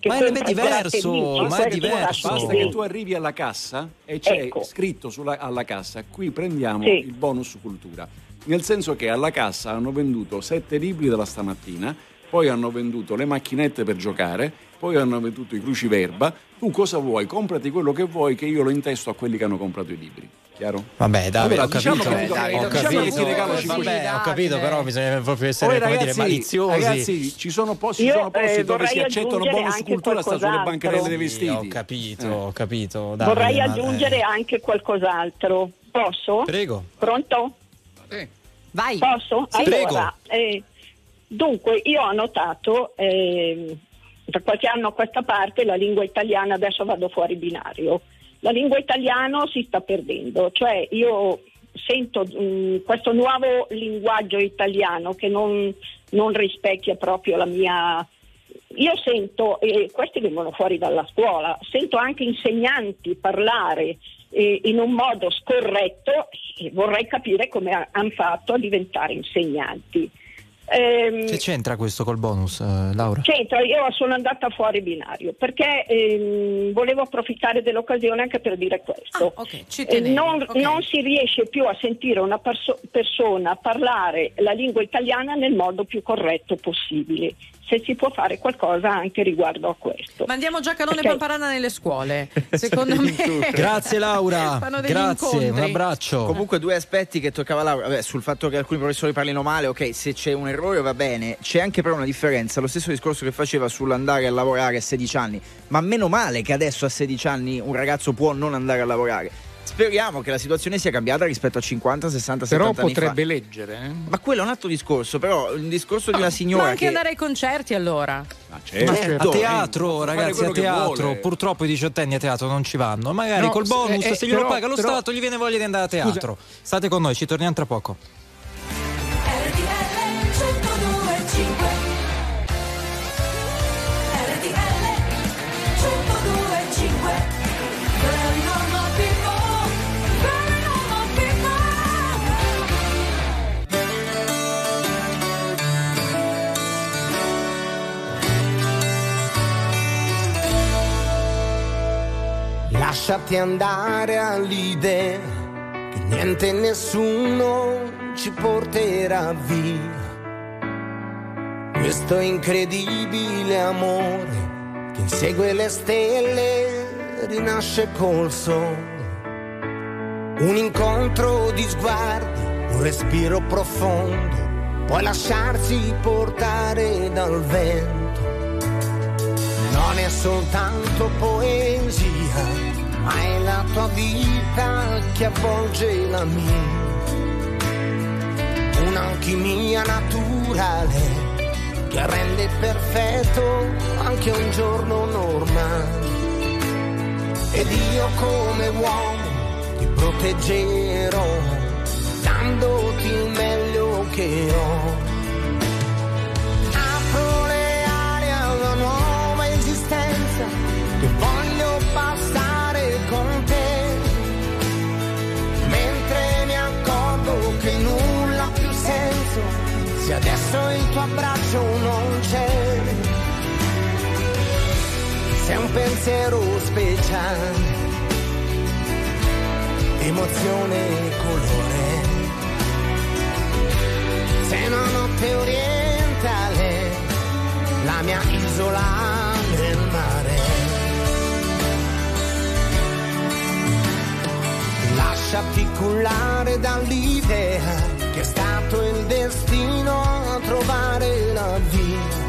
Ma è- diverso, ma è diverso. Basta che tu arrivi alla cassa e c'è Ecco. scritto sulla, alla cassa, qui prendiamo Sì. il bonus cultura. Nel senso che alla cassa hanno venduto sette libri della stamattina, poi hanno venduto le macchinette per giocare, poi hanno venduto i cruciverba. Tu cosa vuoi? Comprati quello che vuoi che io lo intesto a quelli che hanno comprato i libri. Chiaro? Vabbè, Davide, Allora, ho capito. diciamo che- Eh, Davide, ho ho capito capito. che Vabbè, 500. ho capito, però bisogna proprio essere, Poi, come dire, ragazzi, maliziosi. ragazzi, ci sono posti, ci sono posti eh, dove si accettano bonus anche cultura, sta sulle bancarelle dei Sì, vestiti. ho capito, ho capito. Davide, Vorrei ma- aggiungere eh. anche qualcos'altro. Posso? Prego. Pronto? Vai. Posso? Sì. allora, eh, dunque, io ho notato ehm, da qualche anno a questa parte la lingua italiana, adesso vado fuori binario, la lingua italiana si sta perdendo, cioè io sento mh, questo nuovo linguaggio italiano che non, non rispecchia proprio la mia... Io sento, e questi vengono fuori dalla scuola, sento anche insegnanti parlare eh, in un modo scorretto e vorrei capire come hanno fatto a diventare insegnanti. Ehm, Che c'entra questo col bonus, eh, Laura? C'entra, io sono andata fuori binario perché ehm, volevo approfittare dell'occasione anche per dire questo. ci Eh, tenevi, non, ok. non si riesce più a sentire una perso- persona parlare la lingua italiana nel modo più corretto possibile. Se si può fare qualcosa anche riguardo a questo. Mandiamo Giacalone Ok. e Pamparana nelle scuole. Secondo me. Grazie Laura, Fanno degli grazie, un incontri. abbraccio. Comunque due aspetti che toccava Laura, Vabbè, sul fatto che alcuni professori parlino male, ok, se c'è un errore va bene, c'è anche però una differenza, lo stesso discorso che faceva sull'andare a lavorare a 16 anni, ma meno male che adesso a 16 anni un ragazzo può non andare a lavorare. Speriamo che la situazione sia cambiata rispetto a 50, 60, Però 70 anni fa. potrebbe leggere. eh? Ma quello è un altro discorso, però il discorso di una Ma signora anche che andare ai concerti allora. Ma certo. a teatro, Eh, ragazzi, a teatro. Purtroppo i diciottenni a teatro non ci vanno. Magari No, col se- bonus, eh, se glielo però- paga lo però- Stato, gli viene voglia di andare a teatro. State con noi, ci torniamo tra poco. Lasciati andare all'idea che niente e nessuno ci porterà via. Questo incredibile amore che insegue le stelle rinasce col sole. Un incontro di sguardi, un respiro profondo, poi lasciarsi portare dal vento. Non è soltanto poesia, ma è la tua vita che avvolge la mia. Un'alchimia naturale che rende perfetto anche un giorno normale. Ed io come uomo ti proteggerò, dandoti il meglio che ho. Se adesso il tuo abbraccio non c'è. Sei un pensiero speciale, emozione e colore. Sei una notte orientale, la mia isola nel mare. Lasciati cullare dall'idea che è stato il destino a trovare la via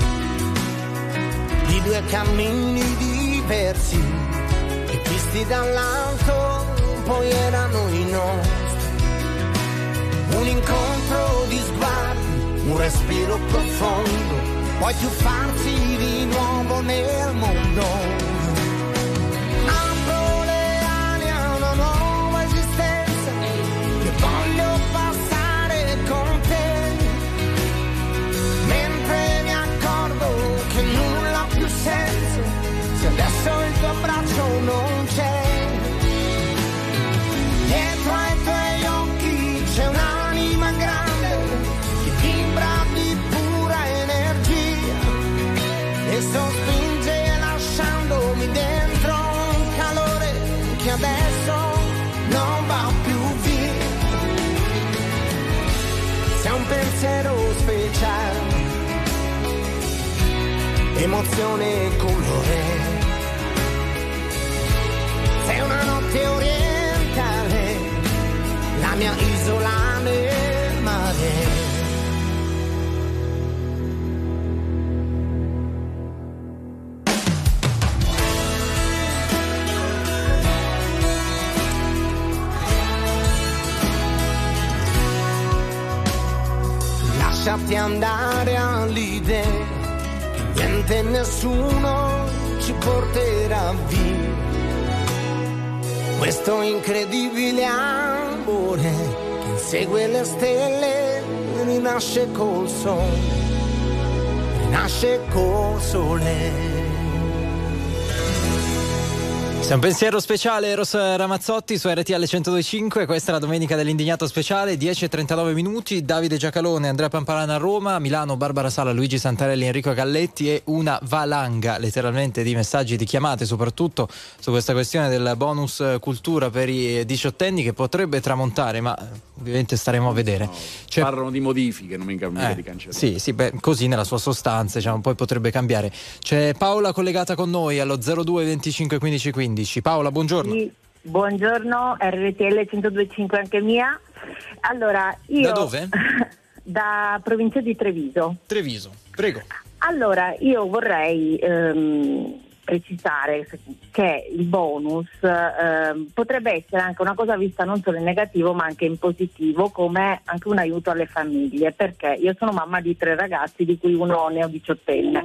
di due cammini diversi che visti dall'alto poi erano i nostri un incontro di sguardi, un respiro profondo, poi tuffarsi di nuovo nel mondo. Se adesso il tuo abbraccio non c'è. Dietro ai tuoi occhi c'è un'anima grande che vibra di pura energia e sospinge lasciandomi dentro un calore che adesso non va più via. Sei un pensiero speciale, emozione e colore. Notte orientale, la mia isola nel mare. Lasciati andare all'idea che niente e nessuno ci porterà via. Questo incredibile amore che insegue le stelle rinasce col sole, rinasce col sole. C'è un pensiero speciale, Rosa Ramazzotti su RTL 1025, questa è la domenica dell'indignato speciale, 10.39 minuti, Davide Giacalone, Andrea Pamparana a Roma, Milano, Barbara Sala, Luigi Santarelli, Enrico Galletti e una valanga letteralmente di messaggi, di chiamate soprattutto su questa questione del bonus cultura per i diciottenni che potrebbe tramontare, ma ovviamente staremo a vedere. C'è- Parlano di modifiche, non mica, mica eh, di cancellare. sì, sì, beh, così nella sua sostanza, diciamo, poi potrebbe cambiare. C'è Paola collegata con noi allo 02 25 15 15. Paola, buongiorno. Sì, buongiorno, RTL 1025 anche mia. Allora, io Da dove? da provincia di Treviso. Treviso, prego. Allora, io vorrei ehm, precisare che il bonus ehm, potrebbe essere anche una cosa vista non solo in negativo ma anche in positivo come anche un aiuto alle famiglie perché io sono mamma di tre ragazzi di cui uno ne ho diciottenne.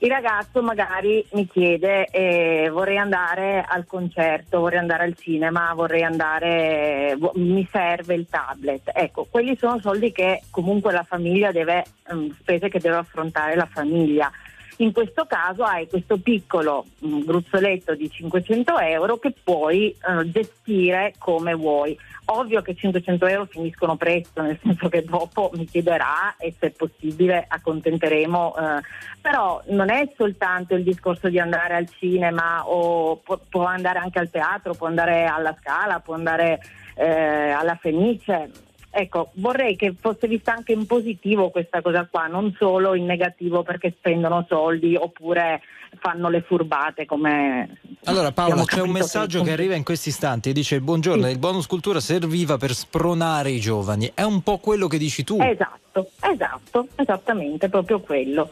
Il ragazzo magari mi chiede eh, vorrei andare al concerto, vorrei andare al cinema, vorrei andare, mi serve il tablet. Ecco, quelli sono soldi che comunque la famiglia deve, ehm, spese che deve affrontare la famiglia. In questo caso hai questo piccolo mm, gruzzoletto di 500 euro che puoi eh, gestire come vuoi. Ovvio che 500 euro finiscono presto, nel senso che dopo mi chiederà e se possibile accontenteremo, eh, però non è soltanto il discorso di andare al cinema o può, può andare anche al teatro, può andare alla Scala, può andare eh, alla Fenice. Ecco, vorrei che fosse vista anche in positivo questa cosa qua, non solo in negativo perché spendono soldi oppure fanno le furbate come... Allora Paola, abbiamo c'è un messaggio che- che arriva in questi istanti, dice buongiorno, il bonus cultura serviva per spronare i giovani, è un po' quello che dici tu. Esatto, esatto, esattamente, proprio quello.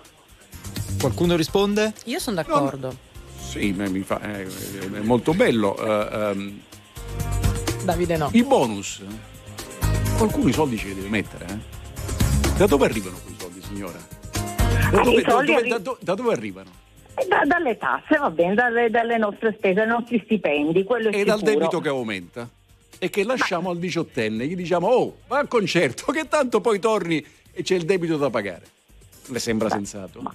Qualcuno risponde? Io sono d'accordo. Sì, ma mi fa- è, è molto bello. eh, ehm, Davide no. il bonus, qualcuno i soldi ce li deve mettere. eh? Da dove arrivano quei soldi, signora? Da dove, da dove- arri- da do- da dove arrivano? E da- dalle tasse, va bene, dalle, dalle nostre spese, dai nostri stipendi, quello è E dal sicuro. debito che aumenta. E che lasciamo al diciottenne, gli diciamo, oh, va al concerto, che tanto poi torni e c'è il debito da pagare. Le sembra sensato? No,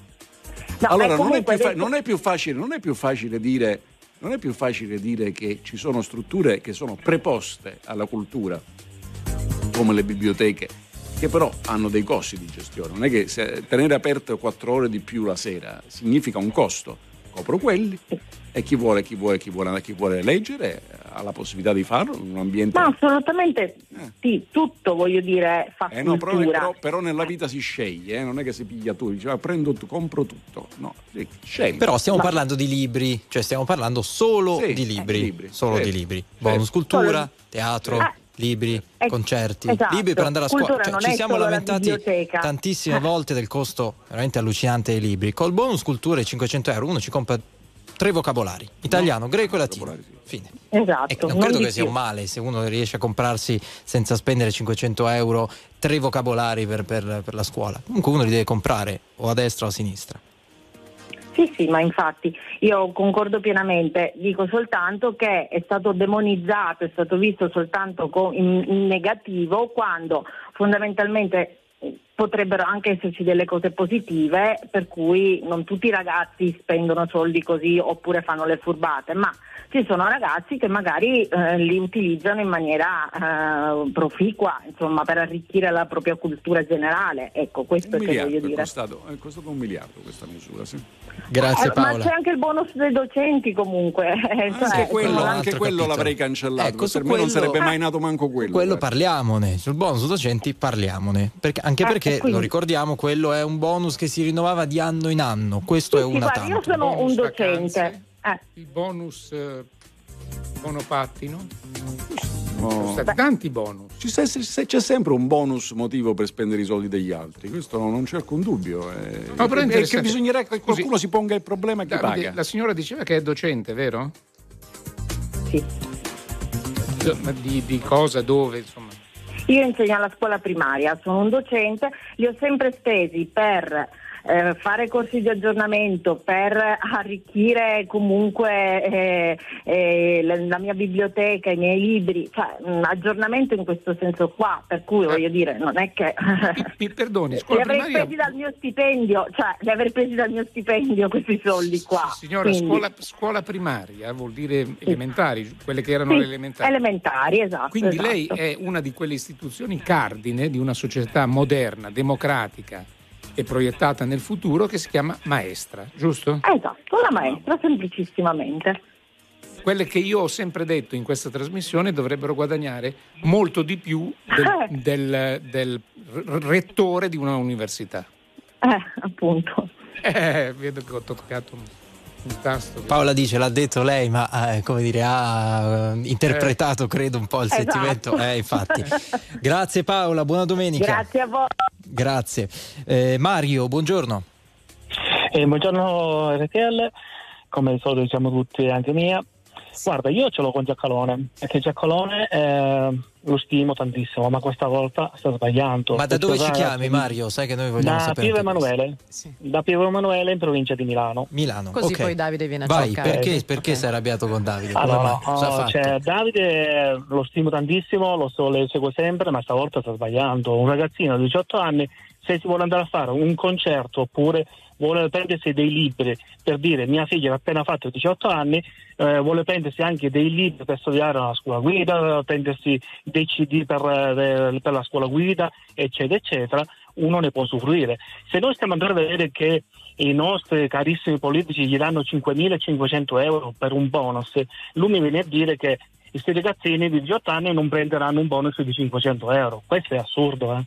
allora, non è, fa- non è più facile, non è più facile dire. Non è più facile dire che ci sono strutture che sono preposte alla cultura, come le biblioteche, che però hanno dei costi di gestione. Non è che se- tenere aperto quattro ore di più la sera significa un costo. Copro quelli e chi vuole, chi vuole, chi vuole, chi vuole leggere ha la possibilità di farlo in un ambiente. Ma assolutamente sì, tutto voglio dire fa Eh no, però, però- però nella vita si sceglie, eh, non è che si piglia tu, dice "Ah, prendo tu, compro tutto. No, sì, scegli. Però stiamo Ma- parlando di libri, cioè stiamo parlando solo Sì, di libri, eh, libri, solo certo, di libri. certo. Bonus cultura, teatro, Eh, libri, eh, concerti, esatto. libri per andare a scuola. Cioè, ci siamo la lamentati biblioteca. tantissime volte del costo veramente allucinante dei libri. Col bonus cultura e 500 euro uno ci compra tre vocabolari, italiano, greco e latino. Fine. Esatto. E non non credo che sia un male se uno riesce a comprarsi senza spendere 500 euro tre vocabolari per, per- per la scuola. Comunque uno li deve comprare o a destra o a sinistra. Sì, sì, ma infatti. Io concordo pienamente, dico soltanto che è stato demonizzato, è stato visto soltanto in, negativo quando fondamentalmente potrebbero anche esserci delle cose positive per cui non tutti i ragazzi spendono soldi così oppure fanno le furbate, ma ci sono ragazzi che magari eh, li utilizzano in maniera eh, proficua, insomma, per arricchire la propria cultura generale. Ecco, questo Un è che voglio miliardo è dire. costato, è costato un miliardo questa misura, sì. Grazie Eh, Ma c'è anche il bonus dei docenti comunque. eh, cioè, Anche quello, sono anche quello l'avrei cancellato, Ecco, per su me non quello- sarebbe mai nato manco quello. Quello guarda. parliamone, sul bonus docenti parliamone, Perché- anche Eh, perché, quindi- lo ricordiamo, quello è un bonus che si rinnovava di anno in anno, questo è Sì, una guarda, io tanto. sono un Bonus docente. Eh. Il bonus eh, monopattino. No. Sono stati tanti bonus. Ci se- se- se c'è sempre un bonus motivo per spendere i soldi degli altri, questo non c'è alcun dubbio. eh. No, però è E che bisognerà che qualcuno si ponga il problema Davide, paga. La signora diceva che è docente, vero? Sì. Ma Di, di cosa, dove, insomma. Io insegno alla scuola primaria, sono un docente, li ho sempre spesi per eh, fare corsi di aggiornamento, per arricchire comunque eh, eh, la, la mia biblioteca, i miei libri, cioè un aggiornamento in questo senso qua, per cui voglio dire, non è che... Mi perdoni, li scuola avrei primaria. presi dal mio stipendio, cioè li avrei presi dal mio stipendio questi soldi qua. Signora, scuola, scuola primaria vuol dire elementari, quelle che erano Sì, le elementari. elementari, esatto. Quindi esatto. lei è una di quelle istituzioni cardine di una società moderna, democratica e proiettata nel futuro che si chiama maestra, giusto? Esatto, una maestra semplicissimamente. Quelle che io ho sempre detto in questa trasmissione dovrebbero guadagnare molto di più del, del- del r- rettore di una università. Eh, appunto. Eh, vedo che ho toccato un, un tasto. Paola dice, l'ha detto lei, ma eh, come dire, ha eh, interpretato credo un po' il Esatto. sentimento. Eh, infatti. Grazie Paola, buona domenica. Grazie a voi. Grazie. Eh, Mario, buongiorno. Eh, buongiorno RTL, come al solito diciamo tutti, anche mia. Guarda, io ce l'ho con Giacalone, perché Giacalone eh, lo stimo tantissimo, ma questa volta sta sbagliando. Ma da dove ci chiami Mario? Sai che noi vogliamo Da sapere. Piero. Emanuele, da Piero Emanuele in provincia di Milano. Milano. Così ok. poi Davide viene a Vai, cercare. perché, perché sei arrabbiato con Davide? Allora, oh, cioè, Davide eh, lo stimo tantissimo, lo, so, lo seguo sempre, ma stavolta sta sbagliando. Un ragazzino di 18 anni, se si vuole andare a fare un concerto oppure vuole prendersi dei libri per dire mia figlia ha appena fatto 18 anni, eh, vuole prendersi anche dei libri per studiare alla scuola guida, prendersi dei CD per, eh, per la scuola guida, eccetera, eccetera, uno ne può usufruire. Se noi stiamo andando a vedere che i nostri carissimi politici gli danno 5.500 euro per un bonus, lui mi viene a dire che questi ragazzini di 18 anni non prenderanno un bonus di 500 euro. Questo è assurdo, eh?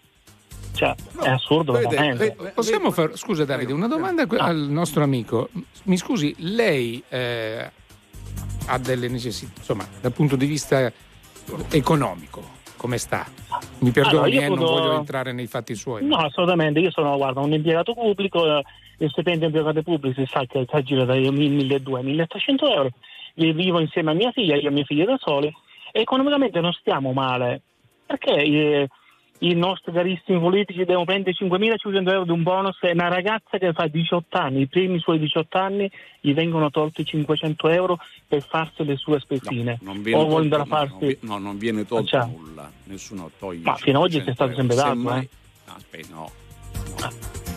Cioè, è assurdo Vede, veramente. ve- possiamo fare, scusa Davide, una domanda que- al nostro amico. Mi scusi, lei eh, ha delle necessità, insomma, dal punto di vista economico, come sta? Mi perdoni, Allora, io eh, non voglio entrare nei fatti suoi. No, assolutamente. Io sono guarda, un impiegato pubblico, eh, il stipendio impiegato pubblico si sa che si gira dai 1.200-1.300 euro. Io vivo insieme a mia figlia, io e mia figlia da soli, e economicamente non stiamo male. Perché eh, i nostri carissimi politici devono prendere 5.500 euro di un bonus e una ragazza che fa 18 anni, i primi suoi 18 anni, gli vengono tolti 500 euro per farsi le sue spesine. Non viene o vuole tolto, no, farsi... non vi- no, non viene tolto Cioè. nulla, nessuno toglie. Ma fino ad oggi 500 è stato sempre dato, Semmai- eh. no, aspetta, no, no,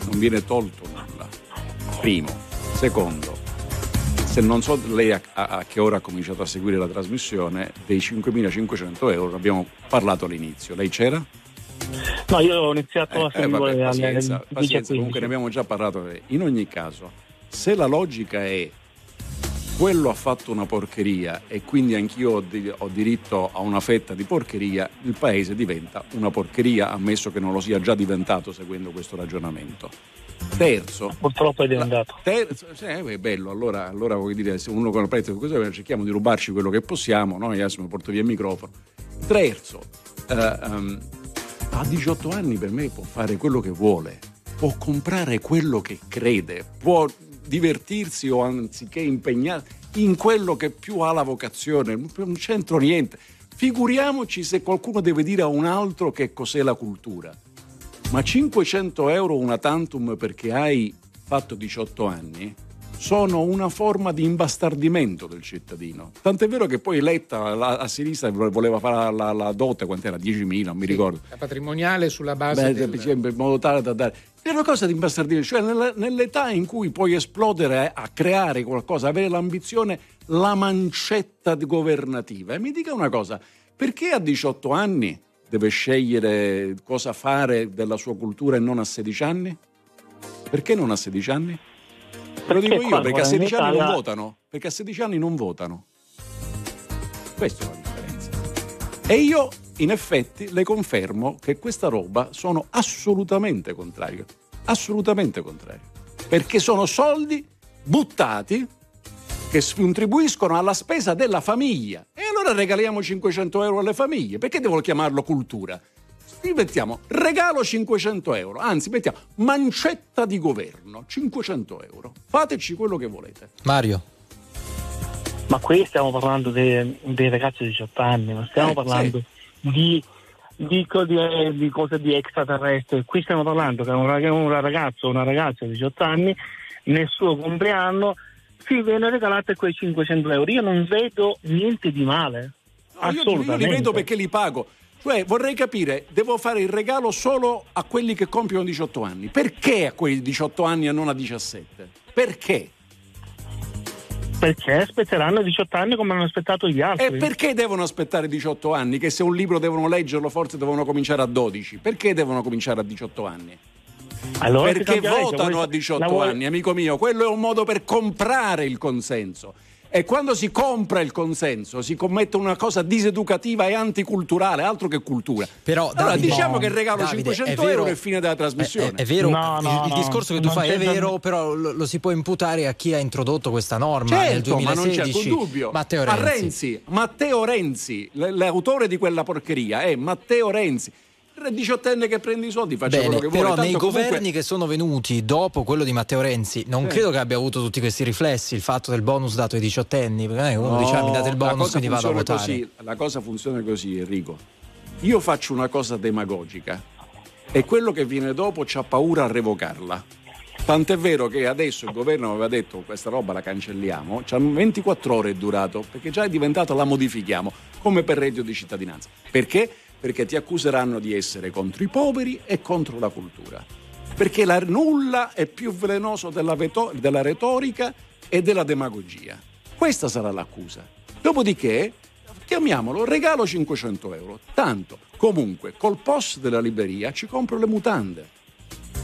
non viene tolto nulla. Primo. Secondo, se non so lei a, a- a che ora ha cominciato a seguire la trasmissione, dei 5.500 euro abbiamo parlato all'inizio. Lei c'era? No, io ho iniziato a Eh, vabbè, seguire alle pazienza, 10 pazienza, comunque ne abbiamo già parlato. In ogni caso, se la logica è quello ha fatto una porcheria e quindi anch'io ho, di- ho diritto a una fetta di porcheria, il paese diventa una porcheria, ammesso che non lo sia già diventato seguendo questo ragionamento. Terzo, Purtroppo è diventato. Terzo, sì, è bello, allora, allora voglio dire, se uno con il prezzo così cerchiamo di rubarci quello che possiamo, noi adesso mi porto via il microfono. Terzo, eh, ehm, a 18 anni per me può fare quello che vuole, può comprare quello che crede, può divertirsi o anziché impegnarsi in quello che più ha la vocazione, non c'entro niente. Figuriamoci se qualcuno deve dire a un altro che cos'è la cultura. Ma 500 euro una tantum perché hai fatto 18 anni sono una forma di imbastardimento del cittadino. Tant'è vero che poi Letta la- a sinistra voleva fare la, la dote, quant'era? 10.000, non mi ricordo. La patrimoniale sulla base Beh, del- in modo tale da dare. È una cosa di imbastardire, cioè nell'età in cui puoi esplodere a creare qualcosa, avere l'ambizione, la mancetta governativa. E mi dica una cosa, perché a 18 anni deve scegliere cosa fare della sua cultura e non a 16 anni? Perché non a 16 anni? Te lo dico io, perché a in 16 anni non votano. Perché a 16 anni non votano. Questa è la differenza. E io, in effetti, le confermo che questa roba sono assolutamente contrario. Assolutamente contrario. Perché sono soldi buttati che contribuiscono alla spesa della famiglia. E allora regaliamo 500 euro alle famiglie. Perché devo chiamarlo cultura? Mettiamo regalo 500 euro, anzi mettiamo mancetta di governo 500 euro. Fateci quello che volete. Mario. Ma qui stiamo parlando dei, dei ragazzi di 18 anni, non stiamo Eh, parlando di, di, co- di- di cose di extraterrestri. Qui stiamo parlando che un, un ragazzo o una ragazza di 18 anni nel suo compleanno si viene regalate quei 500 euro. Io non vedo niente di male. No, io, io li vedo perché li pago. Cioè, vorrei capire, devo fare il regalo solo a quelli che compiono 18 anni. Perché a quelli di 18 anni e non a 17? Perché? Perché aspetteranno 18 anni come hanno aspettato gli altri. E perché devono aspettare 18 anni? Che se un libro devono leggerlo, forse devono cominciare a 12. Perché devono cominciare a 18 anni? Allora Perché legge, votano vuoi- a 18 la vuoi- anni, amico mio. Quello è un modo per comprare il consenso. E quando si compra il consenso si commette una cosa diseducativa e anticulturale, altro che cultura. Però, allora Davide, diciamo che il regalo Davide, 500 è vero- euro è fine della trasmissione. È, è vero, No, no, il, il discorso che tu fai è vero, però lo, lo si può imputare a chi ha introdotto questa norma nel Certo, ma non c'è 2016. alcun dubbio. Matteo A Renzi. Renzi, Matteo Renzi, l'autore di quella porcheria è Matteo Renzi. Il diciottenne che prende i soldi faccia Bene, quello che vuole. però nei comunque- governi che sono venuti dopo quello di Matteo Renzi non Sì. credo che abbia avuto tutti questi riflessi il fatto del bonus dato ai diciottenni perché non è che uno No, dice "Ah, mi date il bonus quindi vado a votare così, la cosa funziona così, Enrico. Io faccio una cosa demagogica e quello che viene dopo c'ha paura a revocarla. Tant'è vero che adesso il governo aveva detto questa roba la cancelliamo, c'ha 24 ore è durato, perché già è diventata la modifichiamo, come per reddito di cittadinanza. Perché? Perché ti accuseranno di essere contro i poveri e contro la cultura. Perché la nulla è più velenoso della, veto- della retorica e della demagogia. Questa sarà l'accusa. Dopodiché, chiamiamolo regalo 500 euro. Tanto, comunque, col post della libreria ci compro le mutande.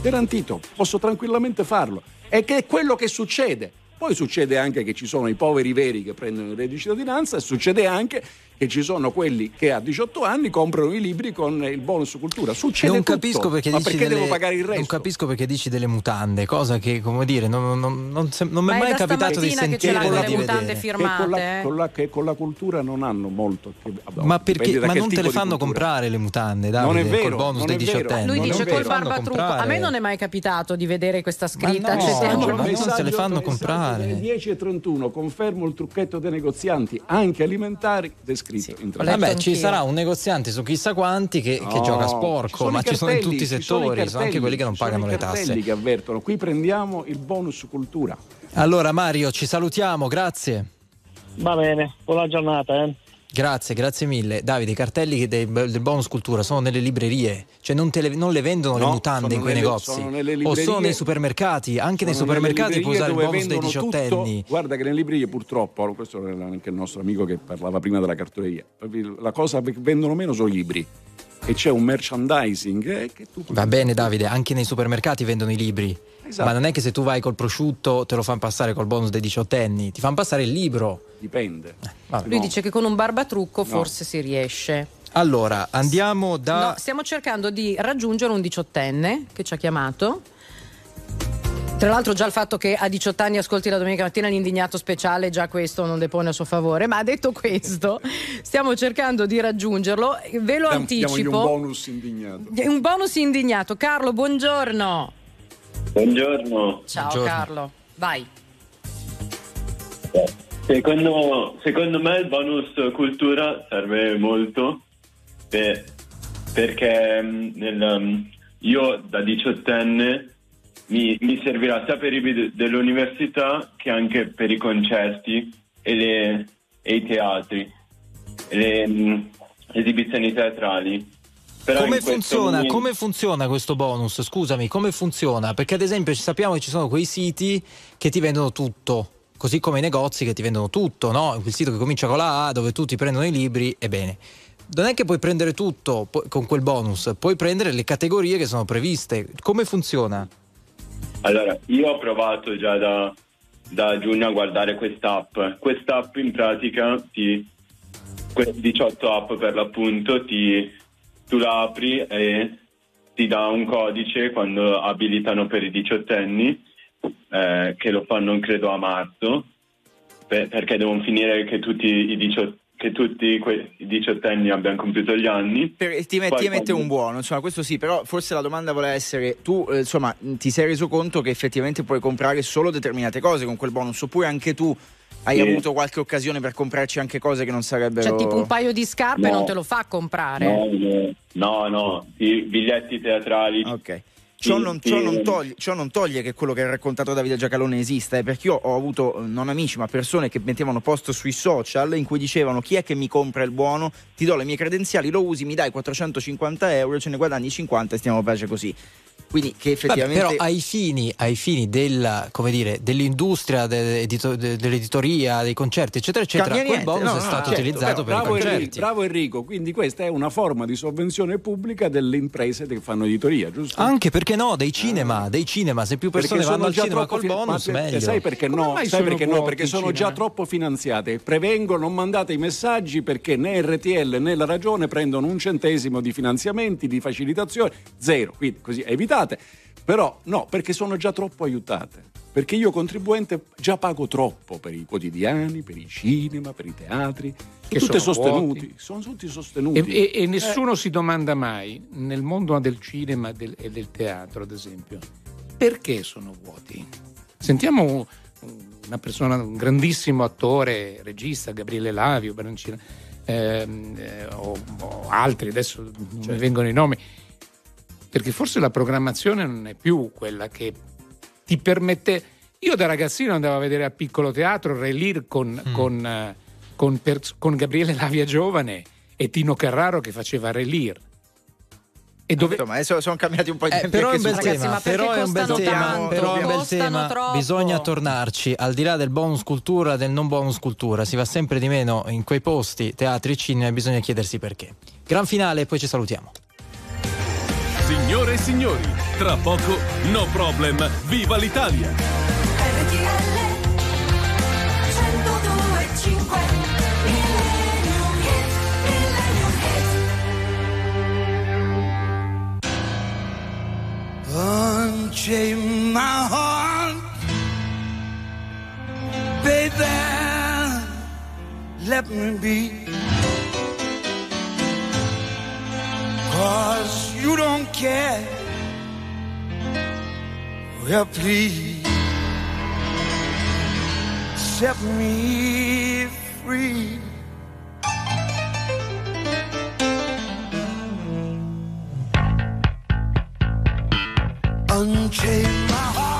Garantito, posso tranquillamente farlo. E che è quello che succede. Poi succede anche che ci sono i poveri veri che prendono il reddito di cittadinanza e succede anche che ci sono quelli che a 18 anni comprano i libri con il bonus cultura. Succede non tutto. capisco perché Ma dici perché delle, devo pagare il resto? non capisco perché dici delle mutande cosa che come dire non, non- non non mi Ma è mai capitato di che sentire l'hanno né le di mutande vedere. che con, la, firmate. con la- che con la cultura non hanno molto che vabbè, ma perché ma che non te le fanno comprare le mutande Non Davide è vero, col bonus non dei è vero. diciottenni Lui Non dice col barbatrucco. A me non è mai capitato di vedere questa scritta. no, Cioè, no, siamo- ma non se le fanno comprare. Alle 10.31 confermo il trucchetto dei negozianti anche alimentari descritto in trasmissione. Vabbè, ci sarà un negoziante su chissà quanti che, che No, gioca ci sporco, ma i ci sono in cartelli, tutti i ci sono i settori, sono anche cartelli, quelli che non pagano i le cartelli tasse. che avvertono. Qui prendiamo il bonus cultura. Allora Mario, ci salutiamo, grazie. Va bene, buona giornata. Eh. Grazie, grazie mille. Davide, i cartelli dei- del bonus cultura sono nelle librerie, cioè non, le, non le vendono le No, mutande sono in quei nelle- negozi. sono nelle o librerie- sono nei supermercati, anche nei supermercati puoi usare il bonus dei diciottenni. tutto. Guarda che nelle librerie purtroppo, questo era anche il nostro amico che parlava prima della cartoleria, la cosa che vendono meno sono i libri. E c'è un merchandising eh, che tu Va bene Davide, anche nei supermercati vendono i libri. Esatto. Ma non è che se tu vai col prosciutto te lo fanno passare col bonus dei diciottenni, ti fanno passare il libro. dipende. Lui dice che con un barbatrucco forse si riesce. Allora, andiamo da... No, stiamo cercando di raggiungere un diciottenne che ci ha chiamato. Tra l'altro già il fatto che a 18 anni ascolti la domenica mattina l'indignato speciale, già questo non depone a suo favore, ma detto questo, stiamo cercando di raggiungerlo, ve lo diamogli anticipo. un bonus indignato. Un bonus indignato. Carlo, buongiorno. Buongiorno. Ciao Buongiorno. Carlo. Vai. Secondo, secondo me il bonus cultura serve molto per- perché mm, nel, mm, io da diciottenne mi, mi servirà sia per i bid dell'università che anche per i concerti e, le- e i teatri, e le mm, esibizioni teatrali. Come funziona, momento- come funziona questo bonus? Scusami, come funziona? Perché ad esempio sappiamo che ci sono quei siti che ti vendono tutto, così come i negozi che ti vendono tutto, no? Quel sito che comincia con la A dove tutti prendono i libri, ebbene. Non è che puoi prendere tutto con quel bonus, puoi prendere le categorie che sono previste. Come funziona? Allora, io ho provato già da, da giugno a guardare quest'app. Quest'app in pratica ti. que- 18 app per l'appunto, ti, tu la apri e ti dà un codice quando abilitano per i diciottenni, eh, che lo fanno credo a marzo, per- perché devono finire che tutti i diciottenni che tutti i diciottenni abbiano compiuto gli anni. Per- ti, met- ti mette un buono, insomma, questo sì, però forse la domanda voleva essere: tu, eh, insomma, ti sei reso conto che effettivamente puoi comprare solo determinate cose con quel bonus, oppure anche tu hai Sì. avuto qualche occasione per comprarci anche cose che non sarebbero. Cioè, tipo un paio di scarpe No. non te lo fa comprare. No, no, no, i biglietti teatrali. Ok. Ciò non, ciò non toglie, ciò non toglie che quello che ha raccontato Davide Giacalone esista, eh, perché io ho avuto eh, non amici ma persone che mettevano post sui social in cui dicevano chi è che mi compra il buono, ti do le mie credenziali, lo usi, mi dai 450 euro, ce ne guadagni 50 e stiamo a pace così. Quindi che Vabbè, effettivamente... però ai fini, ai fini della, come dire, dell'industria, de- edito- de- dell'editoria, dei concerti, eccetera, eccetera, Cambia quel bonus no, è no, stato certo, utilizzato per i bravo, concerti. Enrico, bravo Enrico, quindi questa è una forma di sovvenzione pubblica delle imprese che fanno editoria, giusto? Anche perché no, dei cinema, dei cinema, se più persone Perché vanno sono al già cinema troppo col fi- bonus, per- meglio. Sai perché Come no? Sai perché no? Perché sono cinema? già troppo finanziate. Prevengo, non mandate i messaggi perché né RTL né la Ragione prendono un centesimo di finanziamenti, di facilitazione, zero. Quindi così evitate. Però no, perché sono già troppo aiutate. Perché io contribuente già pago troppo per i quotidiani, per i cinema, per i teatri. Sono Che tutti sono sostenuti. vuoti. Sono tutti sostenuti. E, e- e Eh, nessuno si domanda mai, nel mondo del cinema del- e del teatro, ad esempio, perché sono vuoti? Sentiamo un- una persona, un grandissimo attore, regista, Gabriele Lavio, Brancina, ehm, eh, o, o altri, adesso non mi vengono i nomi, perché forse la programmazione non è più quella che ti permette... Io da ragazzino andavo a vedere al piccolo teatro Re Lear con, con, eh, con pers- con Gabriele Lavia giovane e Tino Carraro che faceva Re Lear. E dove... Insomma, adesso sono cambiati un po' di Eh, tempi. però è un bel tema, però è un bel tema, però è un bel tema. troppo. Bisogna tornarci, al di là del bonus cultura, del non bonus cultura, si va sempre di meno in quei posti, teatri, cinema, e bisogna chiedersi perché. Gran finale e poi ci salutiamo. Signore e signori, tra poco No Problem, viva l'Italia! RTL 102.5 Millennium Hits, Millennium Hits. Unchain my heart, baby. Let me be. Cause you don't care. Well, please set me free. Unchain my heart,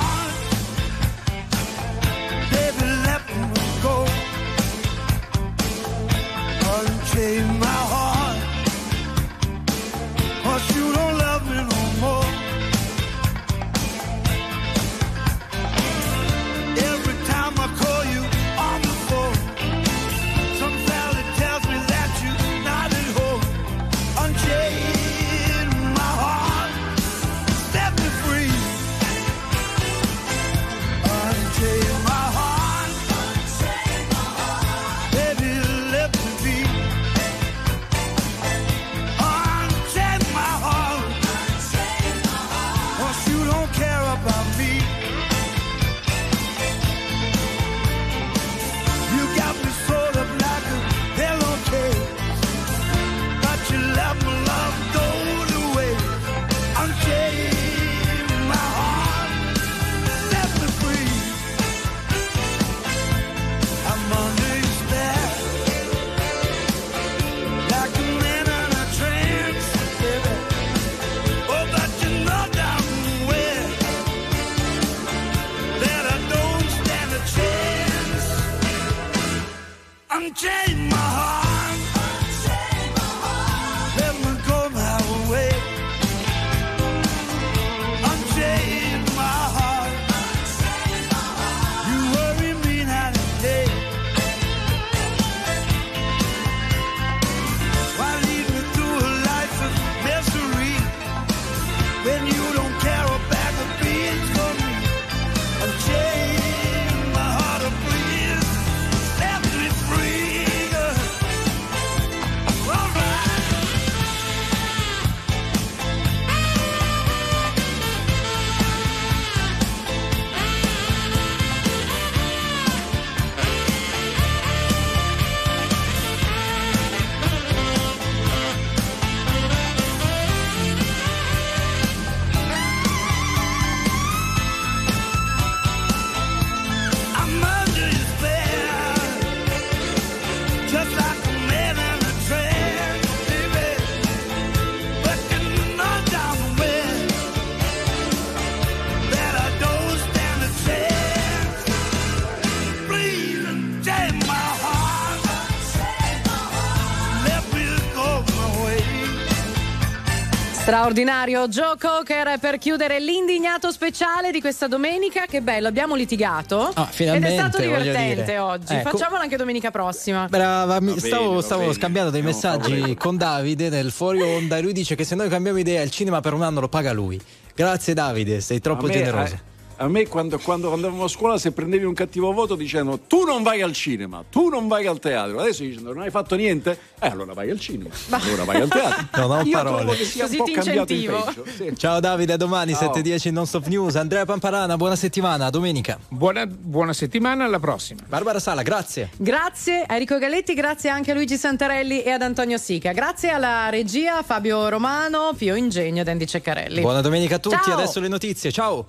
Straordinario Joe Cocker per chiudere l'indignato speciale di questa domenica. Che bello, abbiamo litigato. Ah, finalmente, Ed è stato divertente oggi. Ecco. Facciamolo anche domenica prossima. Brava, mi- bene, stavo, stavo scambiando dei messaggi con Davide nel fuori onda e lui dice che se noi cambiamo idea il cinema per un anno lo paga lui. Grazie Davide, sei troppo me- generoso. A, a me quando, quando andavamo a scuola se prendevi un cattivo voto dicevano tu non vai al cinema, tu non vai al teatro. Adesso dicono non hai fatto niente, eh allora vai al cinema, allora vai al teatro. Non ho Io parole. trovo che sia Così un po' cambiato in peggio. Sì. Ciao Davide, a domani Ciao. 7.10 non stop news. Andrea Pamparana, buona settimana, domenica. Buona, buona settimana, alla prossima. Barbara Sala, grazie. Grazie a Enrico Galletti, grazie anche a Luigi Santarelli e ad Antonio Sica. Grazie alla regia Fabio Romano, Pio Ingegno ed Andy Ceccarelli. Buona domenica a tutti, Ciao. adesso le notizie, ciao.